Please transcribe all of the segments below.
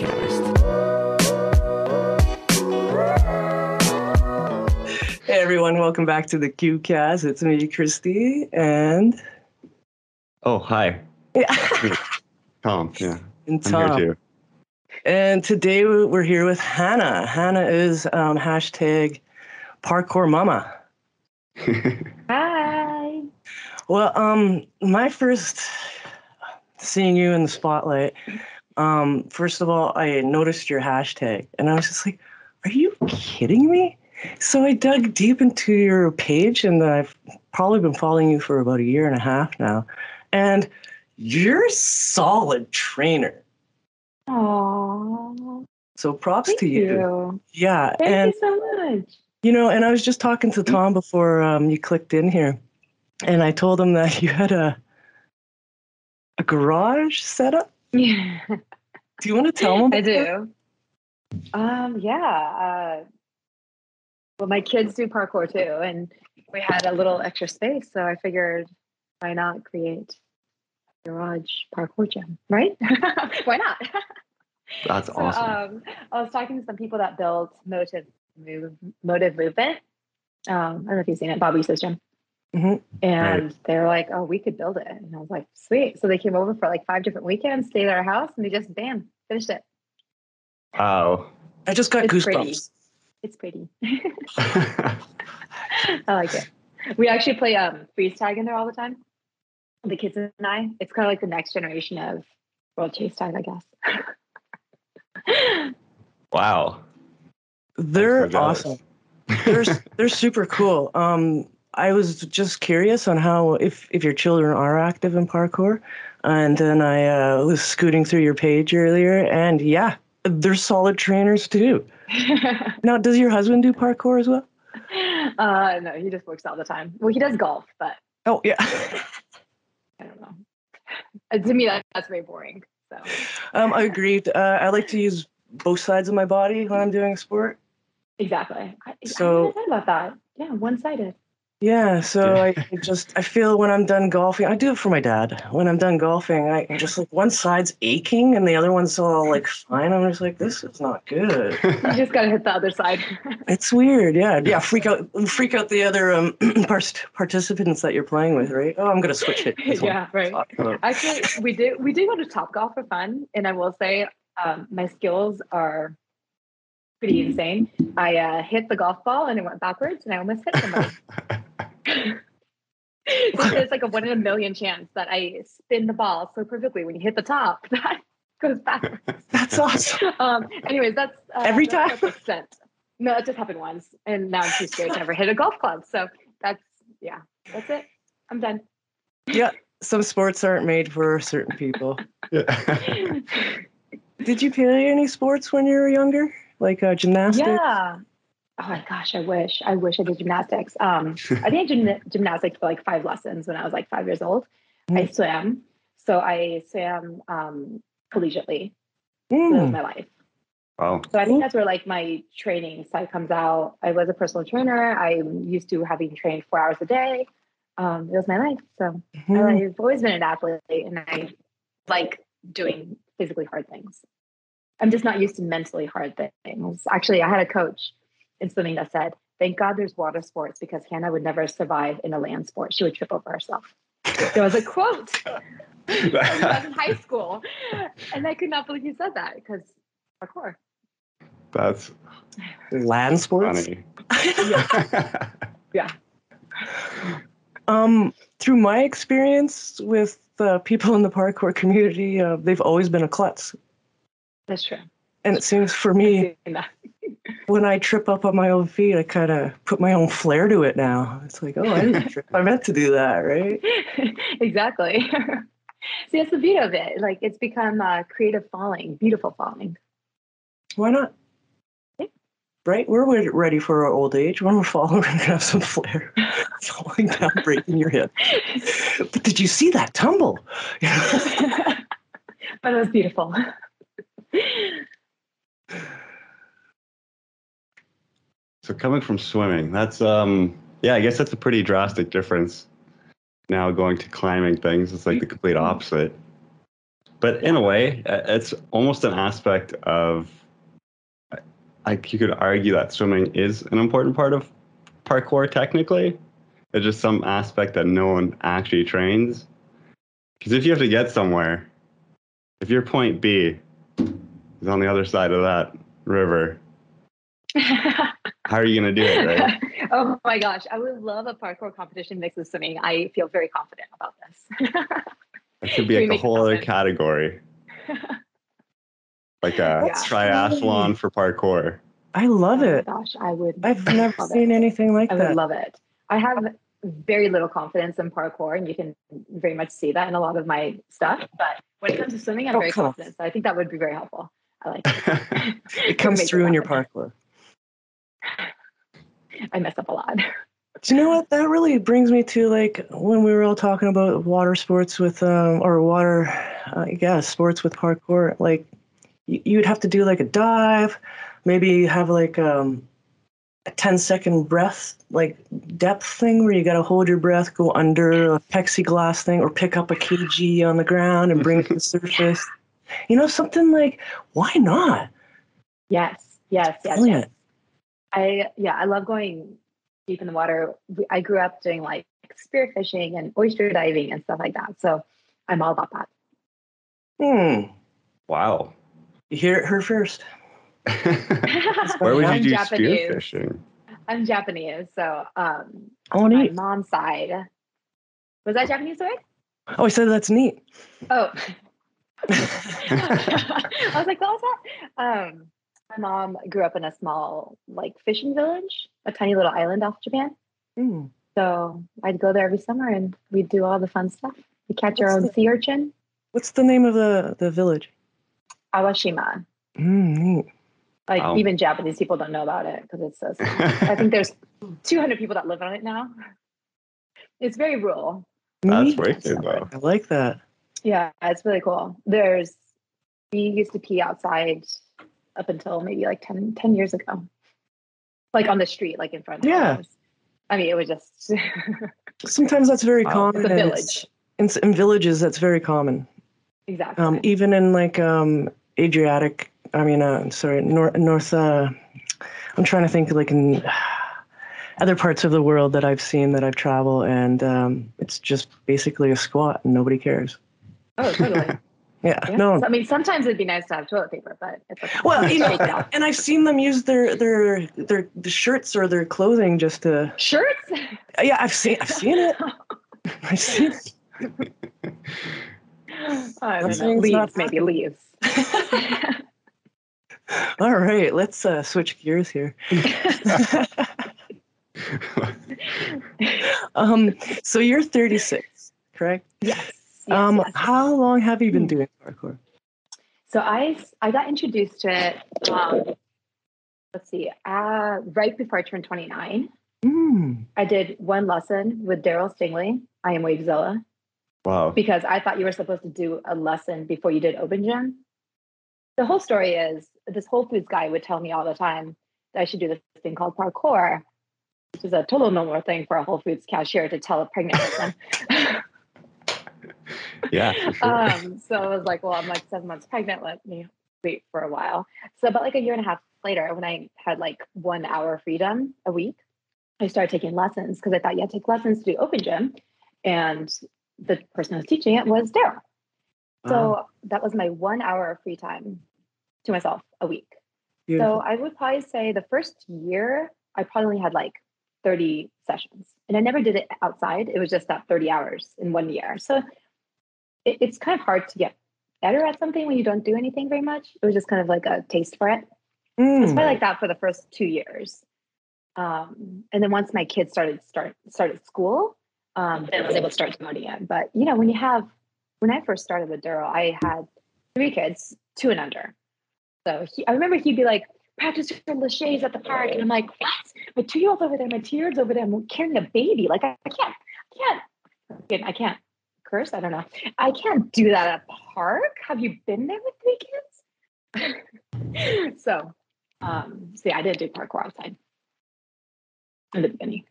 Cast. Hey everyone, welcome back to the Cube Cast. It's me, Christy, and Oh, hi. yeah, Tom. Yeah. and I'm Tom. here And today we're here with Hannah. Hannah is um, hashtag parkour mama. Hi. Well, um, my first seeing you in the spotlight, um, first of all, I noticed your hashtag, and I was just like, "Are you kidding me?" So I dug deep into your page, and I've probably been following you for about a year and a half now, and you're a solid trainer. Aww. So props Thank to you. you. Yeah, Thank and you so much. You know, and I was just talking to Tom before um, you clicked in here, and I told him that you had a a garage setup. Yeah, Do you want to tell them? I about that? do. Um, yeah. Uh, well, my kids do parkour too, and we had a little extra space, so I figured, why not create a garage parkour gym, right? why not? That's So, awesome. um, I was talking to some people that build motive move motive movement. Um, I don't know if you've seen it, Bobby Says Gym. Mhm. And they're like, "Oh, we could build it," and I was like, "Sweet!" So they came over for like five different weekends, stayed at our house, and they just bam finished it. wow. I just got It's goosebumps. pretty. It's pretty. I like it. We actually play um, freeze tag in there all the time. The kids and I. It's kind of like the next generation of world chase tag, I guess. wow. They're so awesome. They're they're super cool. Um, I was just curious on how if if your children are active in parkour, and then I uh, was scooting through your page earlier, and yeah, they're solid trainers too. Now, does your husband do parkour as well? uh, no, he just works all the time. Well, he does golf, but Oh yeah. I don't know. Uh, to me, that, that's very boring. So Um, I agreed. Uh, I like to use both sides of my body when I'm doing a sport. exactly. I, So- I about that. Yeah, one-sided. Yeah, so I I just I feel when I'm done golfing, I do it for my dad. When I'm done golfing, I I'm just like one side's aching and the other one's all like fine. I'm just like this is not good. You just gotta hit the other side. It's weird. Yeah, yeah. Freak out, freak out the other um part- participants that you're playing with, right? Oh, I'm gonna switch it. Yeah, right. Actually, we did we did go to Topgolf for fun, and I will say um, my skills are pretty insane. I uh, hit the golf ball and it went backwards, and I almost hit somebody. So There's like a one in a million chance that I spin the ball so perfectly when you hit the top that goes back. That's awesome. Um, anyways, that's uh, Every that's time? 5%. No, it just happened once, and now I'm too scared to ever hit a golf club. So that's yeah, that's it. I'm done. Yeah, some sports aren't made for certain people. Yeah. Did you play any sports when you were younger, like uh, gymnastics? Yeah. Oh my gosh, I wish. I wish I did gymnastics. Um, I think I did gymna- gymnastics for like five lessons when I was like five years old. I Mm. swam. So I swam um, collegiately. So that was Mm. my life. wow. So I think that's where like my training side comes out. I was a personal trainer. I'm used to having trained four hours a day. Um, it was my life. So Mhm. I've always been an athlete and I like doing physically hard things. I'm just not used to mentally hard things. Actually, I had a coach in swimming that said, Thank God there's water sports because Hannah would never survive in a land sport. She would trip over herself. There was a quote when I was in high school. And I could not believe he said that because parkour. That's Land sports. funny. Yeah. Um, through my experience with uh, people in the parkour community, uh, they've always been a klutz. That's true. And it seems for me, that. When I trip up on my own feet, I kind of put my own flair to it now. It's like, oh, I didn't trip. I meant to do that, right? exactly. See, that's the beauty of it. Like it's become uh, creative falling, beautiful falling. Why not? Yeah. Right? We're ready for our old age. When we're falling, we're going to have some flair. falling down, breaking your hip. But did you see that tumble? but it was beautiful. So coming from swimming, that's um yeah, I guess that's a pretty drastic difference. Now going to climbing things, it's like the complete opposite. but in a way, it's almost an aspect of. Like you could argue that swimming is an important part of parkour. Technically, it's just some aspect that no one actually trains. Because if you have to get somewhere, if your point B is on the other side of that river, how are you going to do it, right? oh my gosh, I would love a parkour competition mixed with swimming. I feel very confident about this. That could be Can like a whole other category, like a Yeah. triathlon for parkour. I love oh it. my gosh, I would. I've never seen it. anything like that. I would love it. I have very little confidence in parkour, and you can very much see that in a lot of my stuff. But when it comes to swimming, I'm Oh, very confident. So I think that would be very helpful. I like it. It comes through in your parkour. I mess up a lot. Do you know what? That really brings me to like when we were all talking about water sports with um or water, uh, yeah, sports with parkour. Like you, you'd have to do like a dive, maybe have like um a 10 second breath like depth thing where you got to hold your breath, go under a plexiglass thing, or pick up a kg on the ground and bring it to the surface. You know, something like why not? Yes, yes, yes, Brilliant. yes. I yeah, I love going deep in the water. I grew up doing like spear fishing and oyster diving and stuff like that. So I'm all about that. Hmm. wow. You hear it here first. Where would you I'm do Japanese. spearfishing? I'm Japanese, so um, Oh, my neat. mom's side was that Japanese word? Oh, I said that's neat. Oh, I was like, what was that? Um, my mom grew up in a small like fishing village, a tiny little island off Japan. Hmm. So I'd go there every summer and we'd do all the fun stuff. We catch our own the- sea urchin, What's the name of the, the village? Awashima. Mm, neat. Like Wow. even Japanese people don't know about it because it's so. I think there's 200 people that live on it now. It's very rural. That's Neat. wicked though. I like that. Yeah, it's really cool. There's we used to pee outside up until maybe like 10, 10 years ago. Like on the street, like in front of Yeah. us. I mean, it was just Sometimes that's very Wow. common. It's a and village. In, in villages, that's very common. exactly. Um, even in like um, Adriatic, I mean, uh, sorry, North, North uh, I'm trying to think like in other parts of the world that I've seen that I've traveled, and um, it's just basically a squat and nobody cares. oh, totally. Yeah, Yeah. no. I mean, sometimes it'd be nice to have toilet paper, but it's okay. Well, you know, Shake it off. and I've seen them use their their their the shirts or their clothing just to. shirts. Yeah, I've seen I've seen it. I've seen. It. I don't know. saying it's not Leaves, maybe leaves. All right, let's uh, switch gears here. um, so you're 36, correct? yes. Um, yes, yes. how long have you been Hmm. doing parkour? So I I got introduced to it. Um, let's see, uh, right before I turned 29. Mm. I did one lesson with Daryl Stingley. I am Wavezilla wow. because I thought you were supposed to do a lesson before you did Open Gym. The whole story is this Whole Foods guy would tell me all the time that I should do this thing called parkour, which is a total normal thing for a Whole Foods cashier to tell a pregnant person. Yeah, sure. um, so I was like, well, I'm like seven months pregnant. Let me wait for a while. So about like a year and a half later, when I had like one hour freedom a week, I started taking lessons because I thought you had to take lessons to do open gym. And the person who was teaching it was Daryl. So Wow, that was my one hour of free time to myself a week. beautiful. So I would probably say the first year, I probably only had like 30 sessions. And I never did it outside. It was just that 30 hours in one year. So it, it's kind of hard to get better at something when you don't do anything very much. It was just kind of like a taste for it. It was Mm. probably like that for the first two years. Um, and then once my kids started start started school, um, then I was able to start devoting it. But you know, when you have when I first started with Daryl, I had three kids, two and under. So he, I remember he'd be like, practice your laches at the park. And I'm like, what? My two year old's over there, my two year old's over there. I'm carrying a baby. Like, I, I can't, I can't, I can't curse. I don't know. I can't do that at the park. Have you been there with three kids? so, um, yeah, I didn't do parkour outside in the beginning.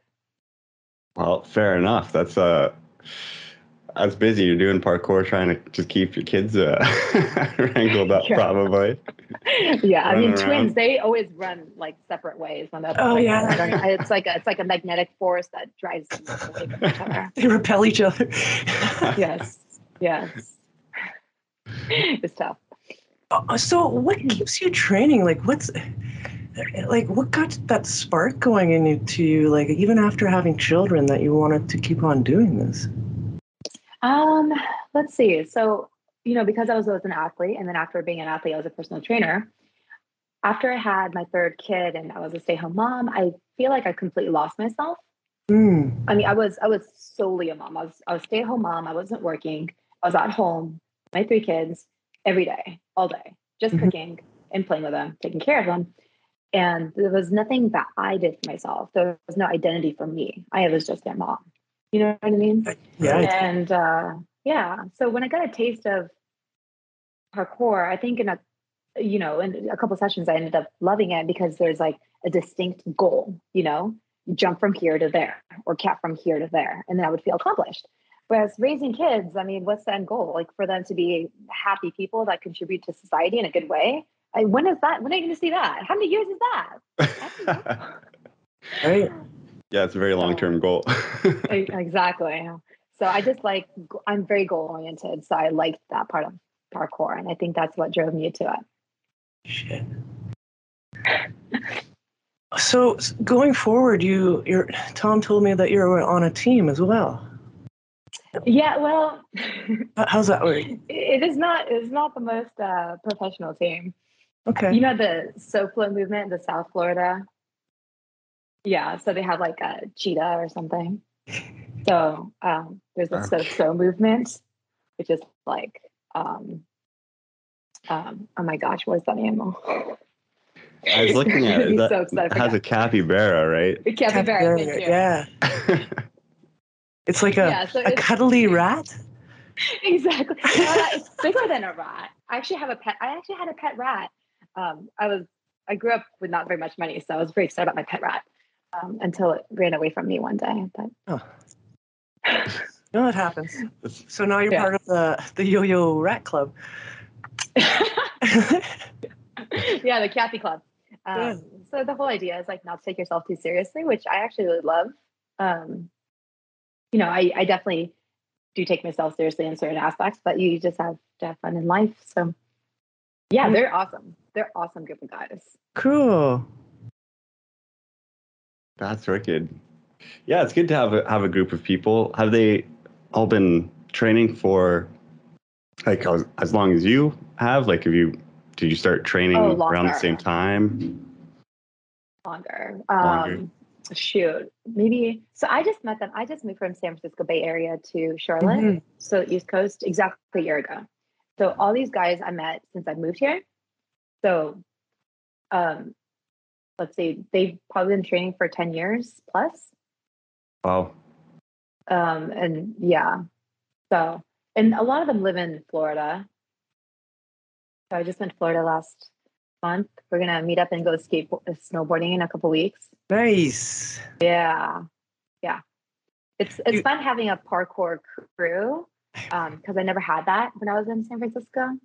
Well, fair enough. That's uh, that's busy. You're doing parkour, trying to just keep your kids uh, wrangled up, Yeah. probably. yeah, I mean, Running twins. They always run like separate ways when they're Oh, like, yeah. I don't know, it's like a it's like a magnetic force that drives them away from each other. They repel each other. Yes, yes, it's tough. Uh, so what keeps you training? Like what's like what got that spark going into you? Like even after having children, that you wanted to keep on doing this. Um, let's see. So, you know, because I was an athlete, and then after being an athlete, I was a personal trainer. After I had my third kid and I was a stay-home mom, I feel like I completely lost myself. Hmm. I mean, I was I was solely a mom. I was I was stay-at-home mom. I wasn't working. I was at home, my three kids, every day, all day, just Mhm. cooking and playing with them, taking care of them. And there was nothing that I did for myself. There was no identity for me. I was just their mom. You know what I mean? Yeah. And uh, yeah so when i got a taste of parkour i think in a you know in a couple sessions i ended up loving it because there's like a distinct goal you know? You jump from here to there or cat from here to there and then i would feel accomplished. Whereas raising kids i mean what's the end goal? Like for them to be happy people that contribute to society in a good way? I, when is that when are you going to see that? How many years is that? Right. Yeah, it's a very long term goal. E- exactly so i just like I'm very goal oriented so i liked that part of parkour and i think that's what drove me to it Shit. So going forward, you, you're Tom told me that you're on a team as well. yeah well How's that work? it is not it's not the most uh, professional team Okay. you know the SoFlo movement the south florida yeah so they have like a cheetah or something so um, there's a Okay. SoFlo movement which is like um, um, oh my gosh what is that animal I was looking at it. He's That so excited for has a capybara, right? It can't be very thank you. Yeah. It's like a, Yeah, so a it's- cuddly rat. exactly. Uh, it's bigger than a rat. I actually have a pet. I actually had a pet rat. Um, I was I grew up with not very much money, so I was very excited about my pet rat um, until it ran away from me one day. But Oh. No, it happens. So now you're Yeah. part of the the Yo-Yo Rat Club. yeah, the Kathy Club. Um, Yeah. So the whole idea is like not to take yourself too seriously, which I actually really love. Um, you know, I, I definitely do take myself seriously in certain aspects, but you just have to have fun in life. So yeah, Mm. they're awesome. They're awesome group of guys. cool. That's wicked. Yeah, it's good to have a, have a group of people. Have they all been training for like as, as long as you have? Like, have you did you start training Oh, around the same time? longer. Longer. Um, shoot, maybe. So I just met them. I just moved from San Francisco Bay Area to Charlotte, Mhm. so East Coast, exactly a year ago. So all these guys I met since I moved here. So, um, let's see, they've probably been training for ten years plus. Wow. Um, and yeah, so and a lot of them live in Florida. So I just went to Florida last month. We're gonna meet up and go skateboard, snowboarding in a couple weeks. Nice. Yeah, yeah. It's it's You- fun having a parkour crew because I never had that when I was in San Francisco. Um,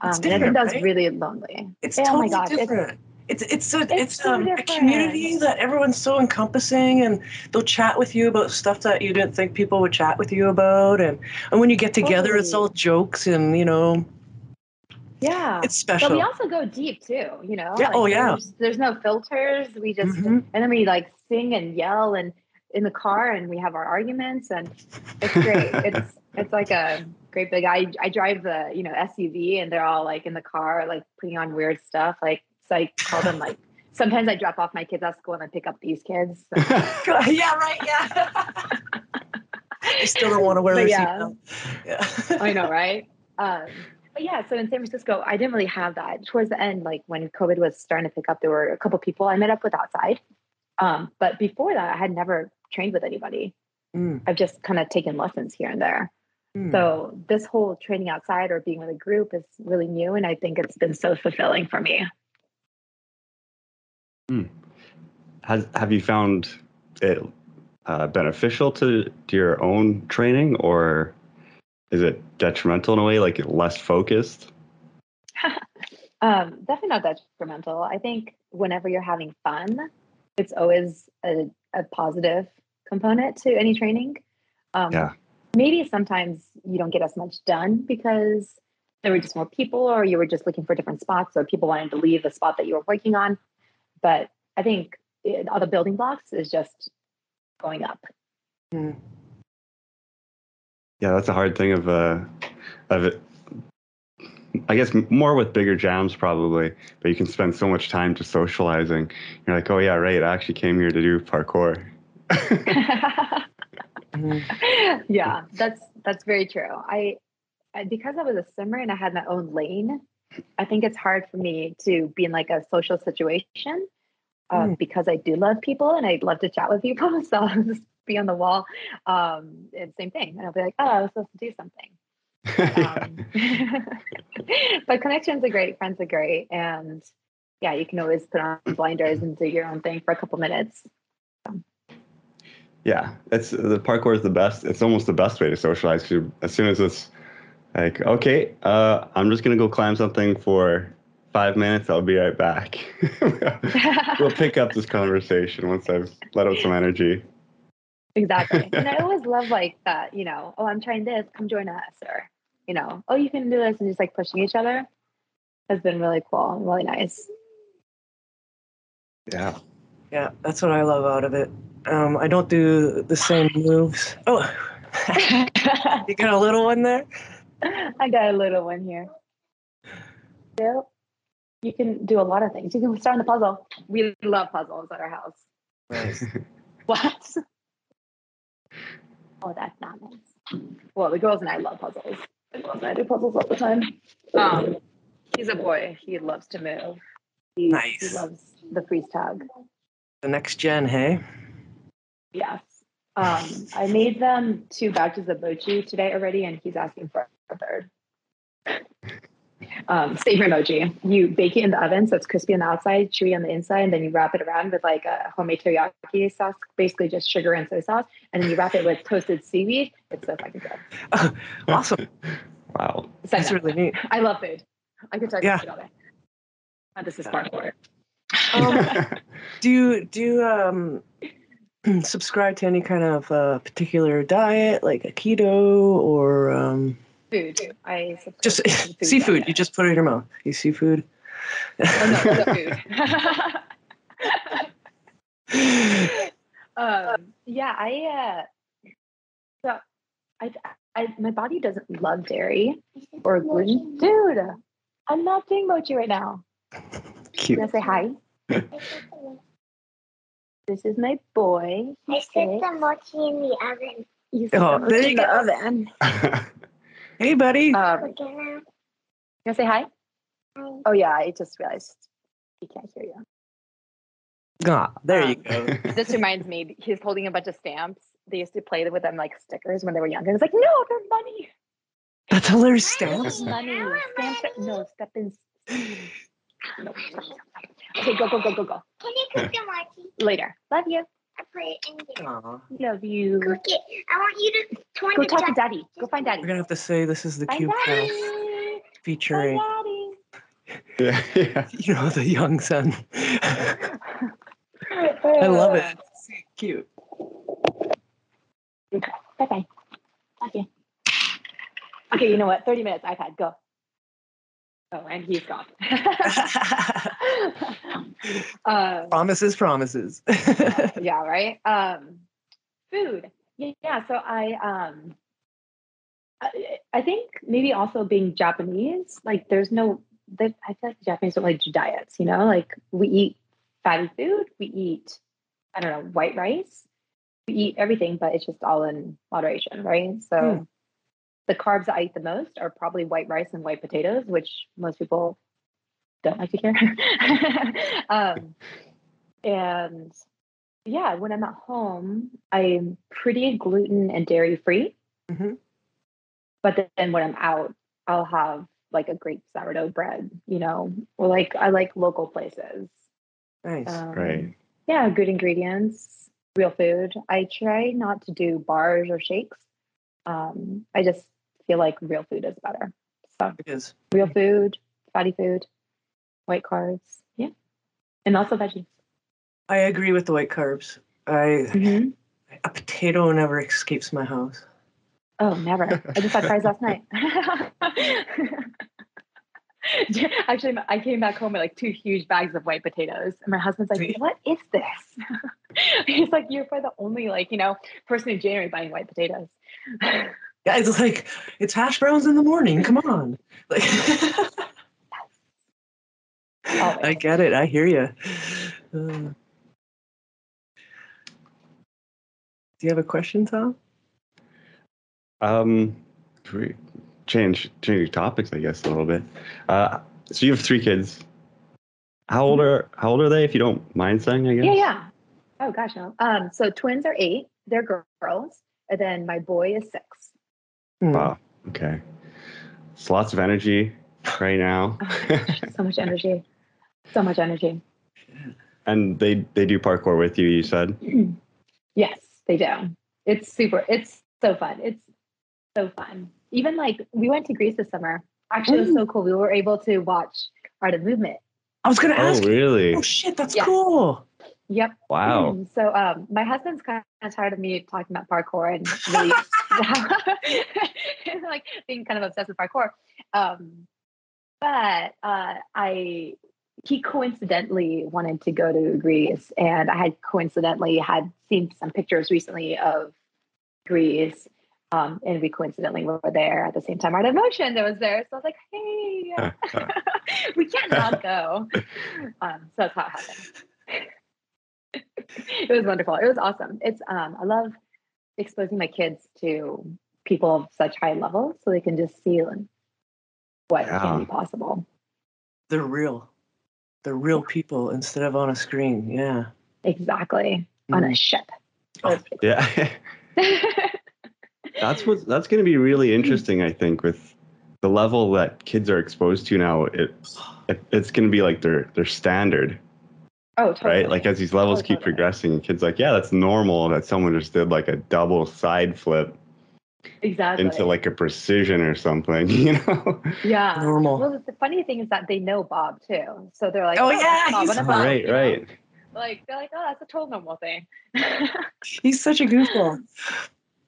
and I different, think that was right? really lonely. It's Yeah, oh my totally gosh, it's- different. It's it's a, it's, It's so um, a community that everyone's so encompassing, and they'll chat with you about stuff that you didn't think people would chat with you about, and and when you get together, it's all jokes, and you know, Yeah. it's special But we also go deep too, you know? Yeah, oh, yeah. There's, there's no filters. We just, Mhm. and then we like sing and yell and in the car and we have our arguments and it's great. it's, it's like a great big, I, I drive the, you know, SUV and they're all like in the car, like putting on weird stuff. Like, so I call them like, sometimes I drop off my kids at school and I pick up these kids. So- yeah, right. Yeah. I still don't want to wear But a yeah. seatbelt. Yeah. I know, right? Um, but yeah, so in San Francisco, I didn't really have that. Towards the end, like when COVID was starting to pick up, there were a couple people I met up with outside. Um, but before that, I had never trained with anybody. Mm, I've just kind of taken lessons here and there. mm. So this whole training outside or being with a group is really new, and I think it's been so fulfilling for me. Has have you found it uh, beneficial to, to your own training, or is it detrimental in a way, like less focused? um, definitely not detrimental. I think whenever you're having fun, it's always a, a positive component to any training. Um, Yeah. Maybe sometimes you don't get as much done because there were just more people, or you were just looking for different spots, or people wanted to leave the spot that you were working on. But I think it, all the building blocks is just going up. Hmm. Yeah, that's a hard thing of uh of it. I guess more with bigger jams probably, but you can spend so much time just socializing. You're like, oh yeah, right. I actually came here to do parkour. Yeah, that's that's very true. I, I because I was a swimmer and I had my own lane, I think it's hard for me to be in like a social situation um, because I do love people and I love to chat with people. So I'll just be on the wall, um, and same thing, and I'll be like, oh, I was supposed to do something. Yeah. Um, but connections are great, friends are great, and yeah, you can always put on blinders and do your own thing for a couple minutes. Yeah, it's the parkour is the best. It's almost the best way to socialize. as soon as it's like, okay, uh, I'm just gonna go climb something for five minutes. I'll be right back. we'll pick up this conversation once I've let out some energy. Exactly. And I always love like that, you know, oh, I'm trying this, come join us, or, you know, oh, you can do this, and just like pushing each other has been really cool and really nice. Yeah. Yeah, that's what I love out of it. Um, I don't do the same moves. Oh, you got a little one there? I got a little one here. Yep. You can do a lot of things. You can start on the puzzle. We love puzzles at our house. Nice. What? Oh, that's not nice. Well, the girls and I love puzzles. The girls and I do puzzles all the time. Um, he's a boy. He loves to move. He, Nice. He loves the freeze tag. The next gen, hey? Yes. Um, I made them two batches of mochi today already, and he's asking for a third. Um, savory mochi. You bake it in the oven so it's crispy on the outside, chewy on the inside, and then you wrap it around with like a homemade teriyaki sauce, basically just sugar and soy sauce, and then you wrap it with toasted seaweed. It's so fucking good. awesome. Wow. That's really neat. I love food. I could talk Yeah. about food all day. Oh, this is parkour. Um, do you do you um subscribe to any kind of uh, particular diet, like a keto or um, food. I just food seafood? You just put it in your mouth. You seafood. Oh, no, food. um, yeah, I uh, so I, I my body doesn't love dairy or gluten. Dude, I'm not doing mochi right now. Cute. Can I say hi? This is my boy. I He's set six. the mochi in the oven. You set Oh, the mochi in the go. oven. Hey, buddy. Um, We're gonna. can I say hi? um, Oh yeah, I just realized he can't hear you. Ah, there you um, go. This reminds me, he's holding a bunch of stamps. They used to play with them like stickers when they were younger. It's like, no, they're money. That's hilarious. Stamps. Money. Stamps are, no, money. step in. No. Okay, go, go, go, go, go. Can you cook the mochi? Later. Love you. I put it in there. Aw. Love you. Cook it. I want you to turn Go talk to jug- daddy. Go find daddy. We're gonna have to say this is the Find Cube House daddy. Find featuring, daddy. yeah, yeah. you know, the young son. I love it. Cute. Okay, bye bye. Okay. Okay, you know what? 30 minutes, iPad, go. Oh, and he's gone. um, promises, promises. yeah, right. Um, food. Yeah. So I, um, I, I think maybe also being Japanese, like there's no, I feel like Japanese don't like do diets. You know, like we eat fatty food, we eat, I don't know, white rice, we eat everything, but it's just all in moderation, right? So. Hmm. The carbs that I eat the most are probably white rice and white potatoes, which most people don't like to hear. um, and yeah, when I'm at home, I'm pretty gluten and dairy free. Mhm. But then when I'm out, I'll have like a great sourdough bread, you know, or like I like local places. nice. Um, Right. Yeah, good ingredients, real food. I try not to do bars or shakes. Um, I just feel like real food is better. So It is. real food, fatty food, white carbs, yeah, and also veggies. I agree with the white carbs. I Mhm. a potato never escapes my house. Oh, never. I just had fries last night. Actually, I came back home with like two huge bags of white potatoes, and my husband's like, "What is this?" He's like, "You're probably the only like you know person in January buying white potatoes." Yeah, it's like it's hash browns in the morning. Come on. Like I get it. I hear you. do you have a question, Tom? Um, should we change change topics, I guess, a little bit. Uh, so you have three kids. How old are how old are they, if you don't mind saying? I guess. Yeah, yeah. Oh gosh, no. Um, so twins are eight. They're girls, and then my boy is six. Hmm. Wow. Okay. It's lots of energy right now, Oh so much energy, so much energy. and they they do parkour with you. You said. yes, they do. It's super. It's so fun. It's so fun. Even like we went to Greece this summer. Actually, it was so cool. We were able to watch Art of Movement. I was gonna Oh, ask. really? Oh shit, that's Yeah. cool. Yep. Wow. Mm, So um, my husband's kind of tired of me talking about parkour and really like being kind of obsessed with parkour. Um, but uh, I he coincidentally wanted to go to Greece, and I had coincidentally had seen some pictures recently of Greece. Um, and we coincidentally were there at the same time. Art of Motion that was there, so I was like, "Hey, we can't not go." Um, so that's how it happened it was wonderful. It was awesome. It's um I love exposing my kids to people of such high levels so they can just see what Yeah. can be possible. They're real. They're real people instead of on a screen. Yeah. Exactly. On a Mm. ship. Oh, Yeah. that's what that's going to be really interesting. I think with the level that kids are exposed to now, it, it it's going to be like their their standard. Oh, totally. right? Like as these levels Oh, keep totally. progressing, kids like, yeah, that's normal that someone just did like a double side flip exactly. into like a precision or something, you know? yeah. Normal. Well, the funny thing is that they know Bob too, so they're like, Oh, that's yeah, Bob he's- a Bob," right, you know? right. Like they're like, oh, that's a total normal thing. He's such a goofball.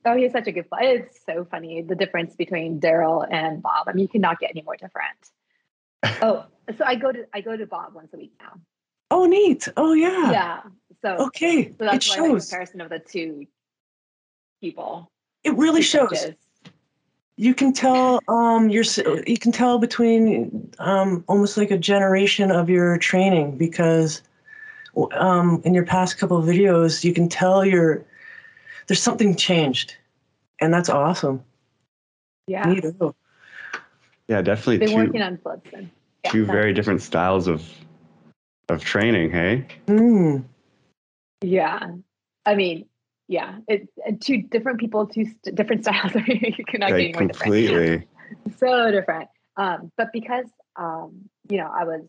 Oh, he's such a good fun. It's so funny the difference between Daryl and Bob. I mean, you cannot get any more different. Oh, so I go to I go to Bob once a week now. Oh, neat. Oh, yeah. Yeah. So, Okay. so it that's why my shows. comparison of the two people. It really shows. coaches. You can tell. Um, you're. You can tell between um almost like a generation of your training because, um, in your past couple of videos, you can tell you're. There's something changed, and that's awesome. Yeah. Neato. Yeah, definitely Been two working on flips and yeah, two very different styles of of training, hey? Mm. Yeah. I mean, yeah. It two different people, two st- different styles. I mean, you cannot get any Like more different. completely. so different. Um, but because um, you know, I was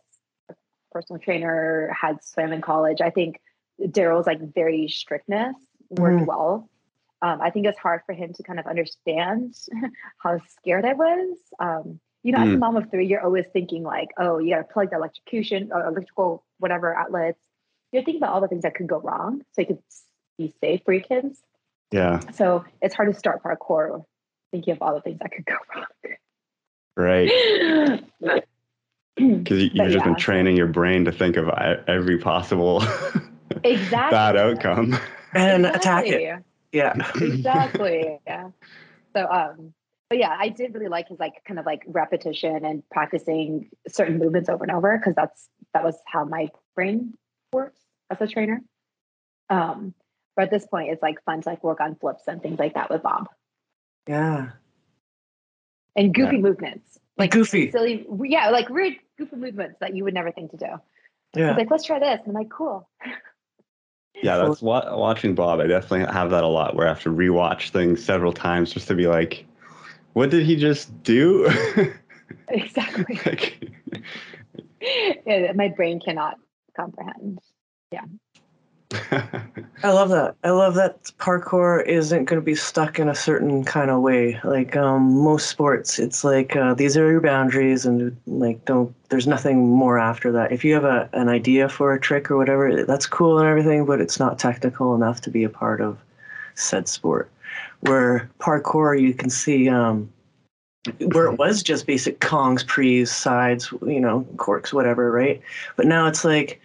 a personal trainer, had swam in college, I think Daryl's like very strictness worked Mhm. well. Um, I think it's hard for him to kind of understand how scared I was. Um, you know, as a Mm. mom of three, you're always thinking like, oh, you got to plug the electrocution or electrical whatever outlets. You're thinking about all the things that could go wrong, so you could s- be safe for your kids. Yeah, So it's hard to start parkour thinking of all the things that could go wrong. right. Because you, But you've just been training your brain to think of every possible exactly. bad outcome. And attack it. Yeah. exactly. Yeah. So um but yeah, I did really like his like kind of like repetition and practicing certain movements over and over because that's that was how my brain works as a trainer. Um but at this point it's like fun to like work on flips and things like that with Bob. Yeah. And goofy movements. Like Goofy. silly yeah, like weird goofy movements that you would never think to do. Yeah. It's like, let's try this. And I'm like, cool. Yeah, that's wa- watching Bob. I definitely have that a lot where I have to rewatch things several times just to be like, what did he just do? Exactly. like, Yeah, my brain cannot comprehend. Yeah. I love that. I love that parkour isn't going to be stuck in a certain kind of way. Like um, most sports, it's like uh, these are your boundaries, and like don't. There's nothing more after that. If you have a an idea for a trick or whatever, that's cool and everything, but it's not technical enough to be a part of said sport. Where parkour, you can see um, where it was just basic kongs, prees, sides, you know, corks, whatever, right? But now it's like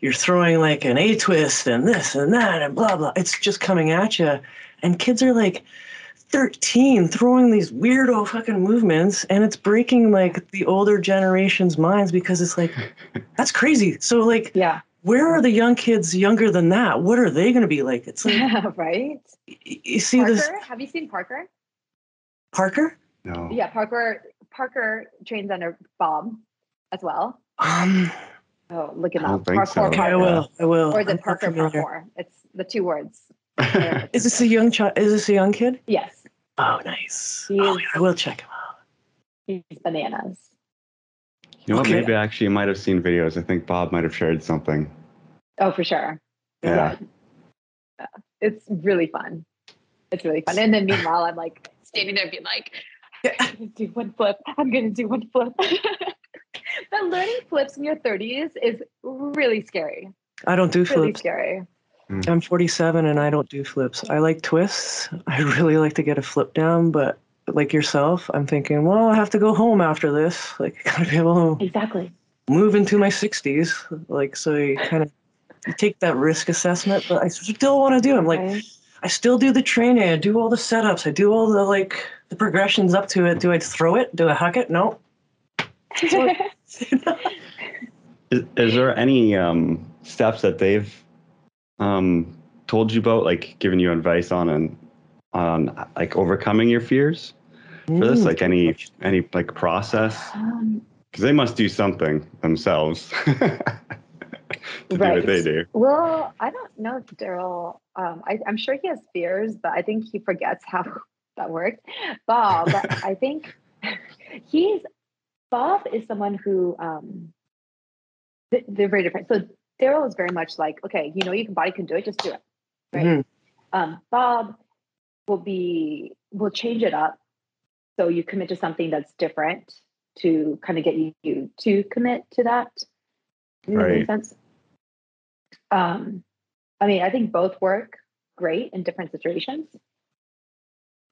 you're throwing like an A twist and this and that and blah blah. It's just coming at you, and kids are like 13 throwing these weirdo fucking movements, and it's breaking like the older generation's minds because it's like that's crazy. So like, Yeah. Where are the young kids younger than that? What are they going to be like? It's like right. you see Parker, this have you seen Parker? Parker. no. Yeah, Parker. Parker trains under Bob as well. Um, Oh, look him I don't up. Parkour, so. okay, I Parker. will. I will. Or is I'm it Parker familiar. Parkour? It's the two words. Is this a young child? Is this a young kid? Yes, Oh, nice. He Oh, is- yeah, I will check him out. he's bananas. You know what? Maybe I actually might have seen videos. I think Bob might have shared something. Oh, for sure. Yeah. Yeah. It's really fun. It's really fun. And then meanwhile, I'm like standing there being like, I'm gonna do one flip. I'm gonna do one flip. but learning flips in your 30s is really scary. I don't do Really flips. scary. Mm. I'm 47 and I don't do flips. I like twists. I really like to get a flip down, but like yourself, I'm thinking, well, I have to go home after this. Like, I gotta be able to Exactly. move into my 60s. Like, so you kind of you take that risk assessment, but I still want to do. It. I'm like, Right? I still do the training. I do all the setups. I do all the like the progressions up to it. Do I throw it? Do I huck it? No. Is, is there any um, steps that they've um, told you about, like giving you advice on and on like overcoming your fears for this? Like any any like process? um, Because they must do something themselves to do what they do. well, I don't know if Daryl, um, I, I'm sure he has fears, but I think he forgets how that worked. Bob, I think he's, Bob is someone who, um, they're very different. So Daryl is very much like, okay, you know, your body can do it, just do it. Right. Mhm. Um, Bob will be, will change it up. So you commit to something that's different to kind of get you, to commit to that. Does that make sense? Um, I mean, I think both work great in different situations.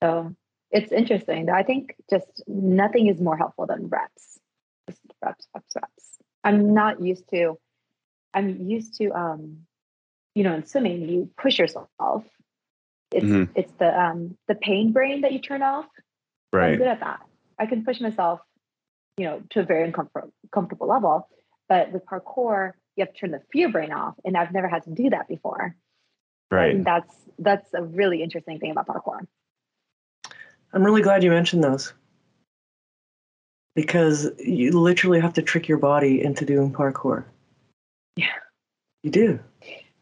So it's interesting. I think just nothing is more helpful than reps. Just reps, reps, reps. I'm not used to, I'm used to, um, you know, in swimming, you push yourself. It's Mhm. it's the um the pain brain that you turn off. I'm good at that. I can push myself, you know, to a very uncomfortable comfortable level. But with parkour, you have to turn the fear brain off, and I've never had to do that before. Right. And that's that's a really interesting thing about parkour. I'm really glad you mentioned those because you literally have to trick your body into doing parkour. Yeah. You do.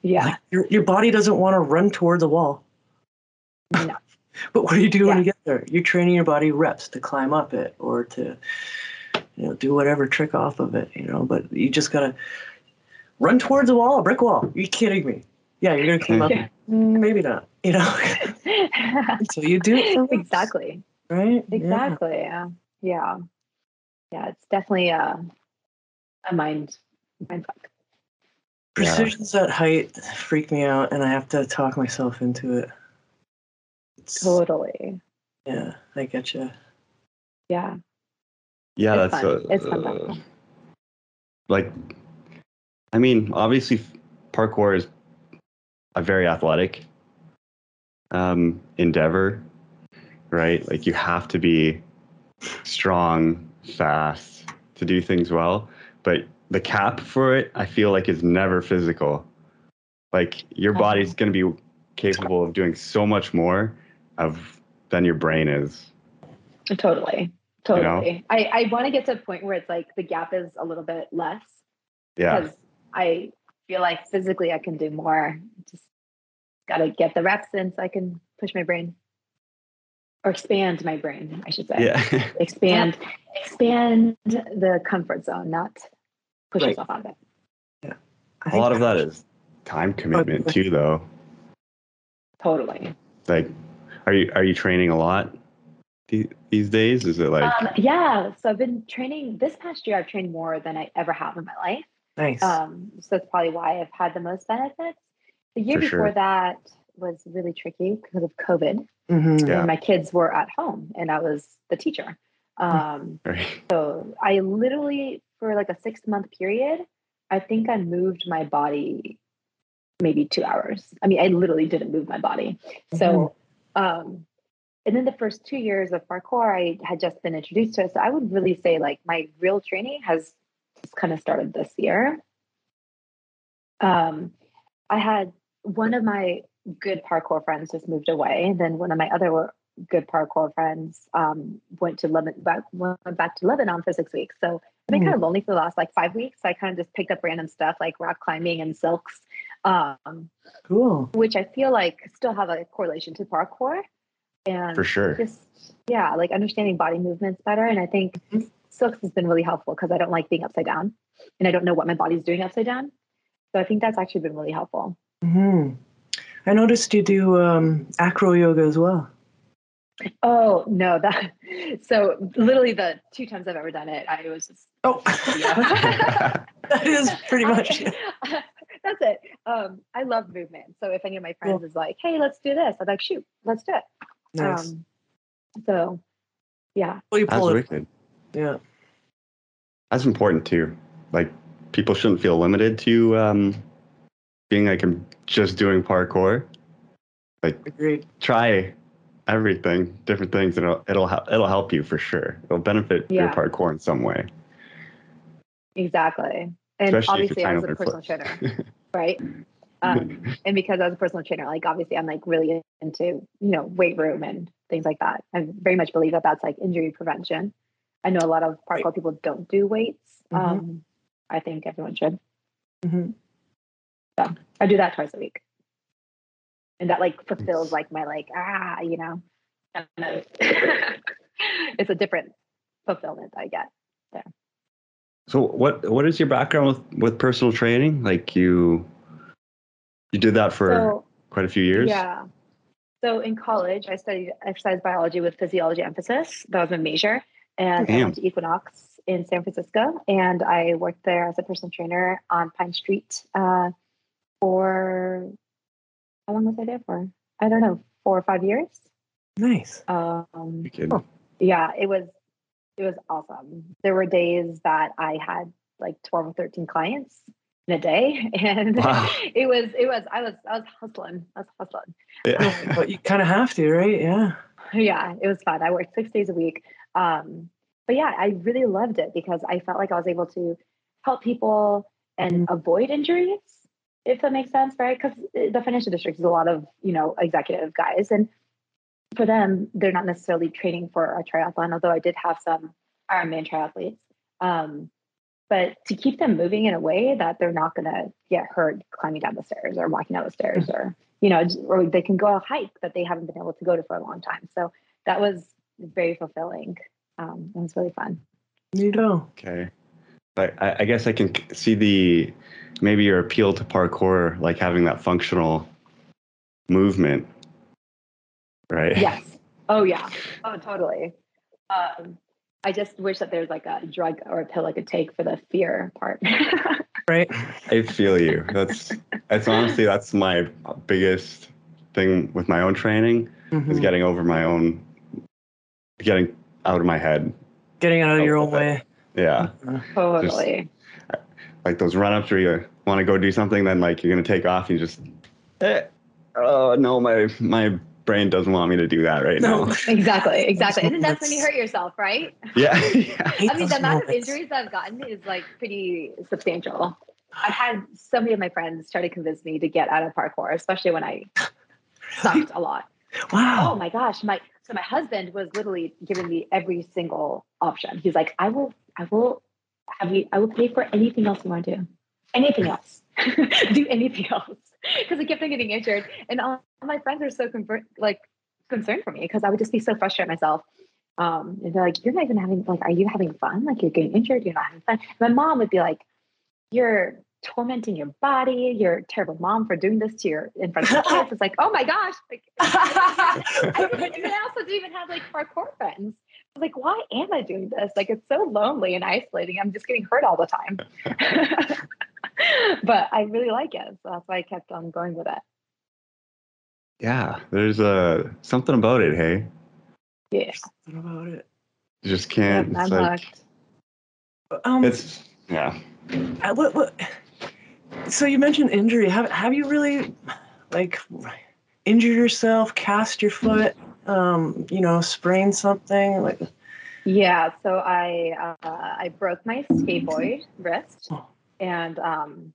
Yeah. Like, your, your body doesn't want to run towards a wall. No. But what do you do when you get there? You're training your body reps to climb up it or to, you know, do whatever trick off of it, you know. But you just gotta run towards a wall, a brick wall. Are you kidding me? Yeah, you're gonna climb up. Yeah. Maybe not. You know. so you do it exactly. right? Exactly. Yeah. Yeah. Yeah. It's definitely a a mind mind fuck. Yeah. Precision's at height freak me out, and I have to talk myself into it. It's, Totally. yeah, I get you. Yeah. Yeah, It's that's fun. uh, It's fun, uh, fun. like. I mean, obviously, parkour is a very athletic um, endeavor, right? Like you have to be strong, fast to do things well. But the cap for it, I feel like, is never physical. Like your body's going to be capable of doing so much more of than your brain is. Totally. You know? Totally. I, I want to get to a point where it's like the gap is a little bit less Yeah. because I feel like physically I can do more. Just got to get the reps in so I can push my brain or expand my brain, I should say. Yeah. Expand, expand the comfort zone, not push Right. yourself out of it. Yeah. I a lot of that is time commitment too, though. Totally. Like, are you are you training a lot these days? Is it like Um, yeah. So I've been training this past year. I've trained more than I ever have in my life. Nice. Um, so that's probably why I've had the most benefits. The year For before sure. that was really tricky because of COVID. Mhm. Yeah. And my kids were at home and I was the teacher. Um, right? so I literally, for like a six month period, I think I moved my body maybe two hours. I mean, I literally didn't move my body. So, um, and then the first two years of parkour, I had just been introduced to it. So I would really say like my real training has just kind of started this year. Um, I had one of my good parkour friends just moved away, and then one of my other good parkour friends um, went to Lebanon, back, went back to Lebanon for six weeks. So I've been Mm. kind of lonely for the last like five weeks. I kind of just picked up random stuff like rock climbing and silks, um, Cool. which I feel like still have a correlation to parkour. And For sure. just yeah, like understanding body movements better. And I think Mhm. silks has been really helpful because I don't like being upside down, and I don't know what my body's doing upside down. So I think that's actually been really helpful. hmm I noticed you do um, acro yoga as well. Oh no, that so literally the two times I've ever done it, I was just Oh, yeah. that is pretty much it. That's it. Um, I love movement. So if any of my friends Cool. is like, "Hey, let's do this," I'm like, "Shoot, let's do it." Nice. Um, so, yeah, well, you That's it. wicked. Yeah. That's important too. Like, people shouldn't feel limited to um, being like I'm just doing parkour. Agreed. Try everything, different things, and it'll it'll, hel- it'll help you for sure. It'll benefit your parkour in some way. Exactly. And Especially obviously, I was a personal trainer, right? Um, and because I was a personal trainer, like obviously, I'm like really into you know weight room and things like that. I very much believe that that's like injury prevention. I know a lot of parkour people don't do weights. Mhm. Um, I think everyone should. Mhm. So I do that twice a week. And that like fulfills like my like, ah, you know. it's a different fulfillment I get. So what what is your background with with personal training? Like you you did that for So quite a few years. yeah. So in college I studied exercise biology with physiology emphasis. That was my major. And I Damn. went to Equinox in San Francisco and I worked there as a personal trainer on Pine Street uh, for how long was I there for? I don't know, four or five years. Nice. Um, Wicked. Huh. yeah, it was it was awesome. There were days that I had like 12 or 13 clients in a day. And Wow. it was it was I was I was hustling. I was hustling. Yeah. But you kind of have to, right? Yeah. Yeah, it was fun. I worked six days a week. Um, but yeah, I really loved it because I felt like I was able to help people and avoid injuries, if that makes sense, right? Because the financial district is a lot of, you know, executive guys. And for them, they're not necessarily training for a triathlon, although I did have some Ironman triathletes. Um, but to keep them moving in a way that they're not going to get hurt climbing down the stairs or walking down the stairs or, you know, or they can go on a hike that they haven't been able to go to for a long time. So that was very fulfilling. Um, it was really fun. You go. Okay. I, I guess I can see the maybe your appeal to parkour, like having that functional movement, right? Yes. Oh yeah. Oh totally. Um, I just wish that there's like a drug or a pill I could take for the fear part. Right. I feel you. That's that's honestly that's my biggest thing with my own training is Mhm. getting over my own, getting out of my head. Getting out of your own way. Yeah, totally. like those run ups where you want to go do something, then like you're gonna take off, and you just, eh, oh no, my my brain doesn't want me to do that right No. now. Exactly. Exactly. And then that's when you hurt yourself, right? Yeah, yeah. hate I mean, those the amount of injuries I've gotten is like pretty substantial. I've had so many of my friends try to convince me to get out of parkour, especially when I sucked a lot. Wow. Oh my gosh, my so my husband was literally giving me every single option. He's like, I will, I will have you, I will pay for anything else you want to do, anything else, do anything else, because I kept on getting injured, and all my friends are so convert, like concerned for me because I would just be so frustrated myself. Um, and they're like, you're not even having like, are you having fun? Like you're getting injured, you're not having fun. My mom would be like, you're tormenting your body. You're a terrible mom for doing this to your in front of your kids. It's like, oh my gosh. Like, I, didn't, and I also didn't even have like parkour friends. I was like, why am I doing this? Like, it's so lonely and isolating. I'm just getting hurt all the time. but I really like it. So that's why I kept on going with it. Yeah, there's uh, something about it, hey? Yeah. What about it? You just can't. I'm it's like. Um, it's, yeah. uh, what, what, so you mentioned injury. Have have you really like injured yourself, cast your foot, um, you know, sprained something? Like Yeah, so I uh, I broke my skateboard wrist, Oh. And um,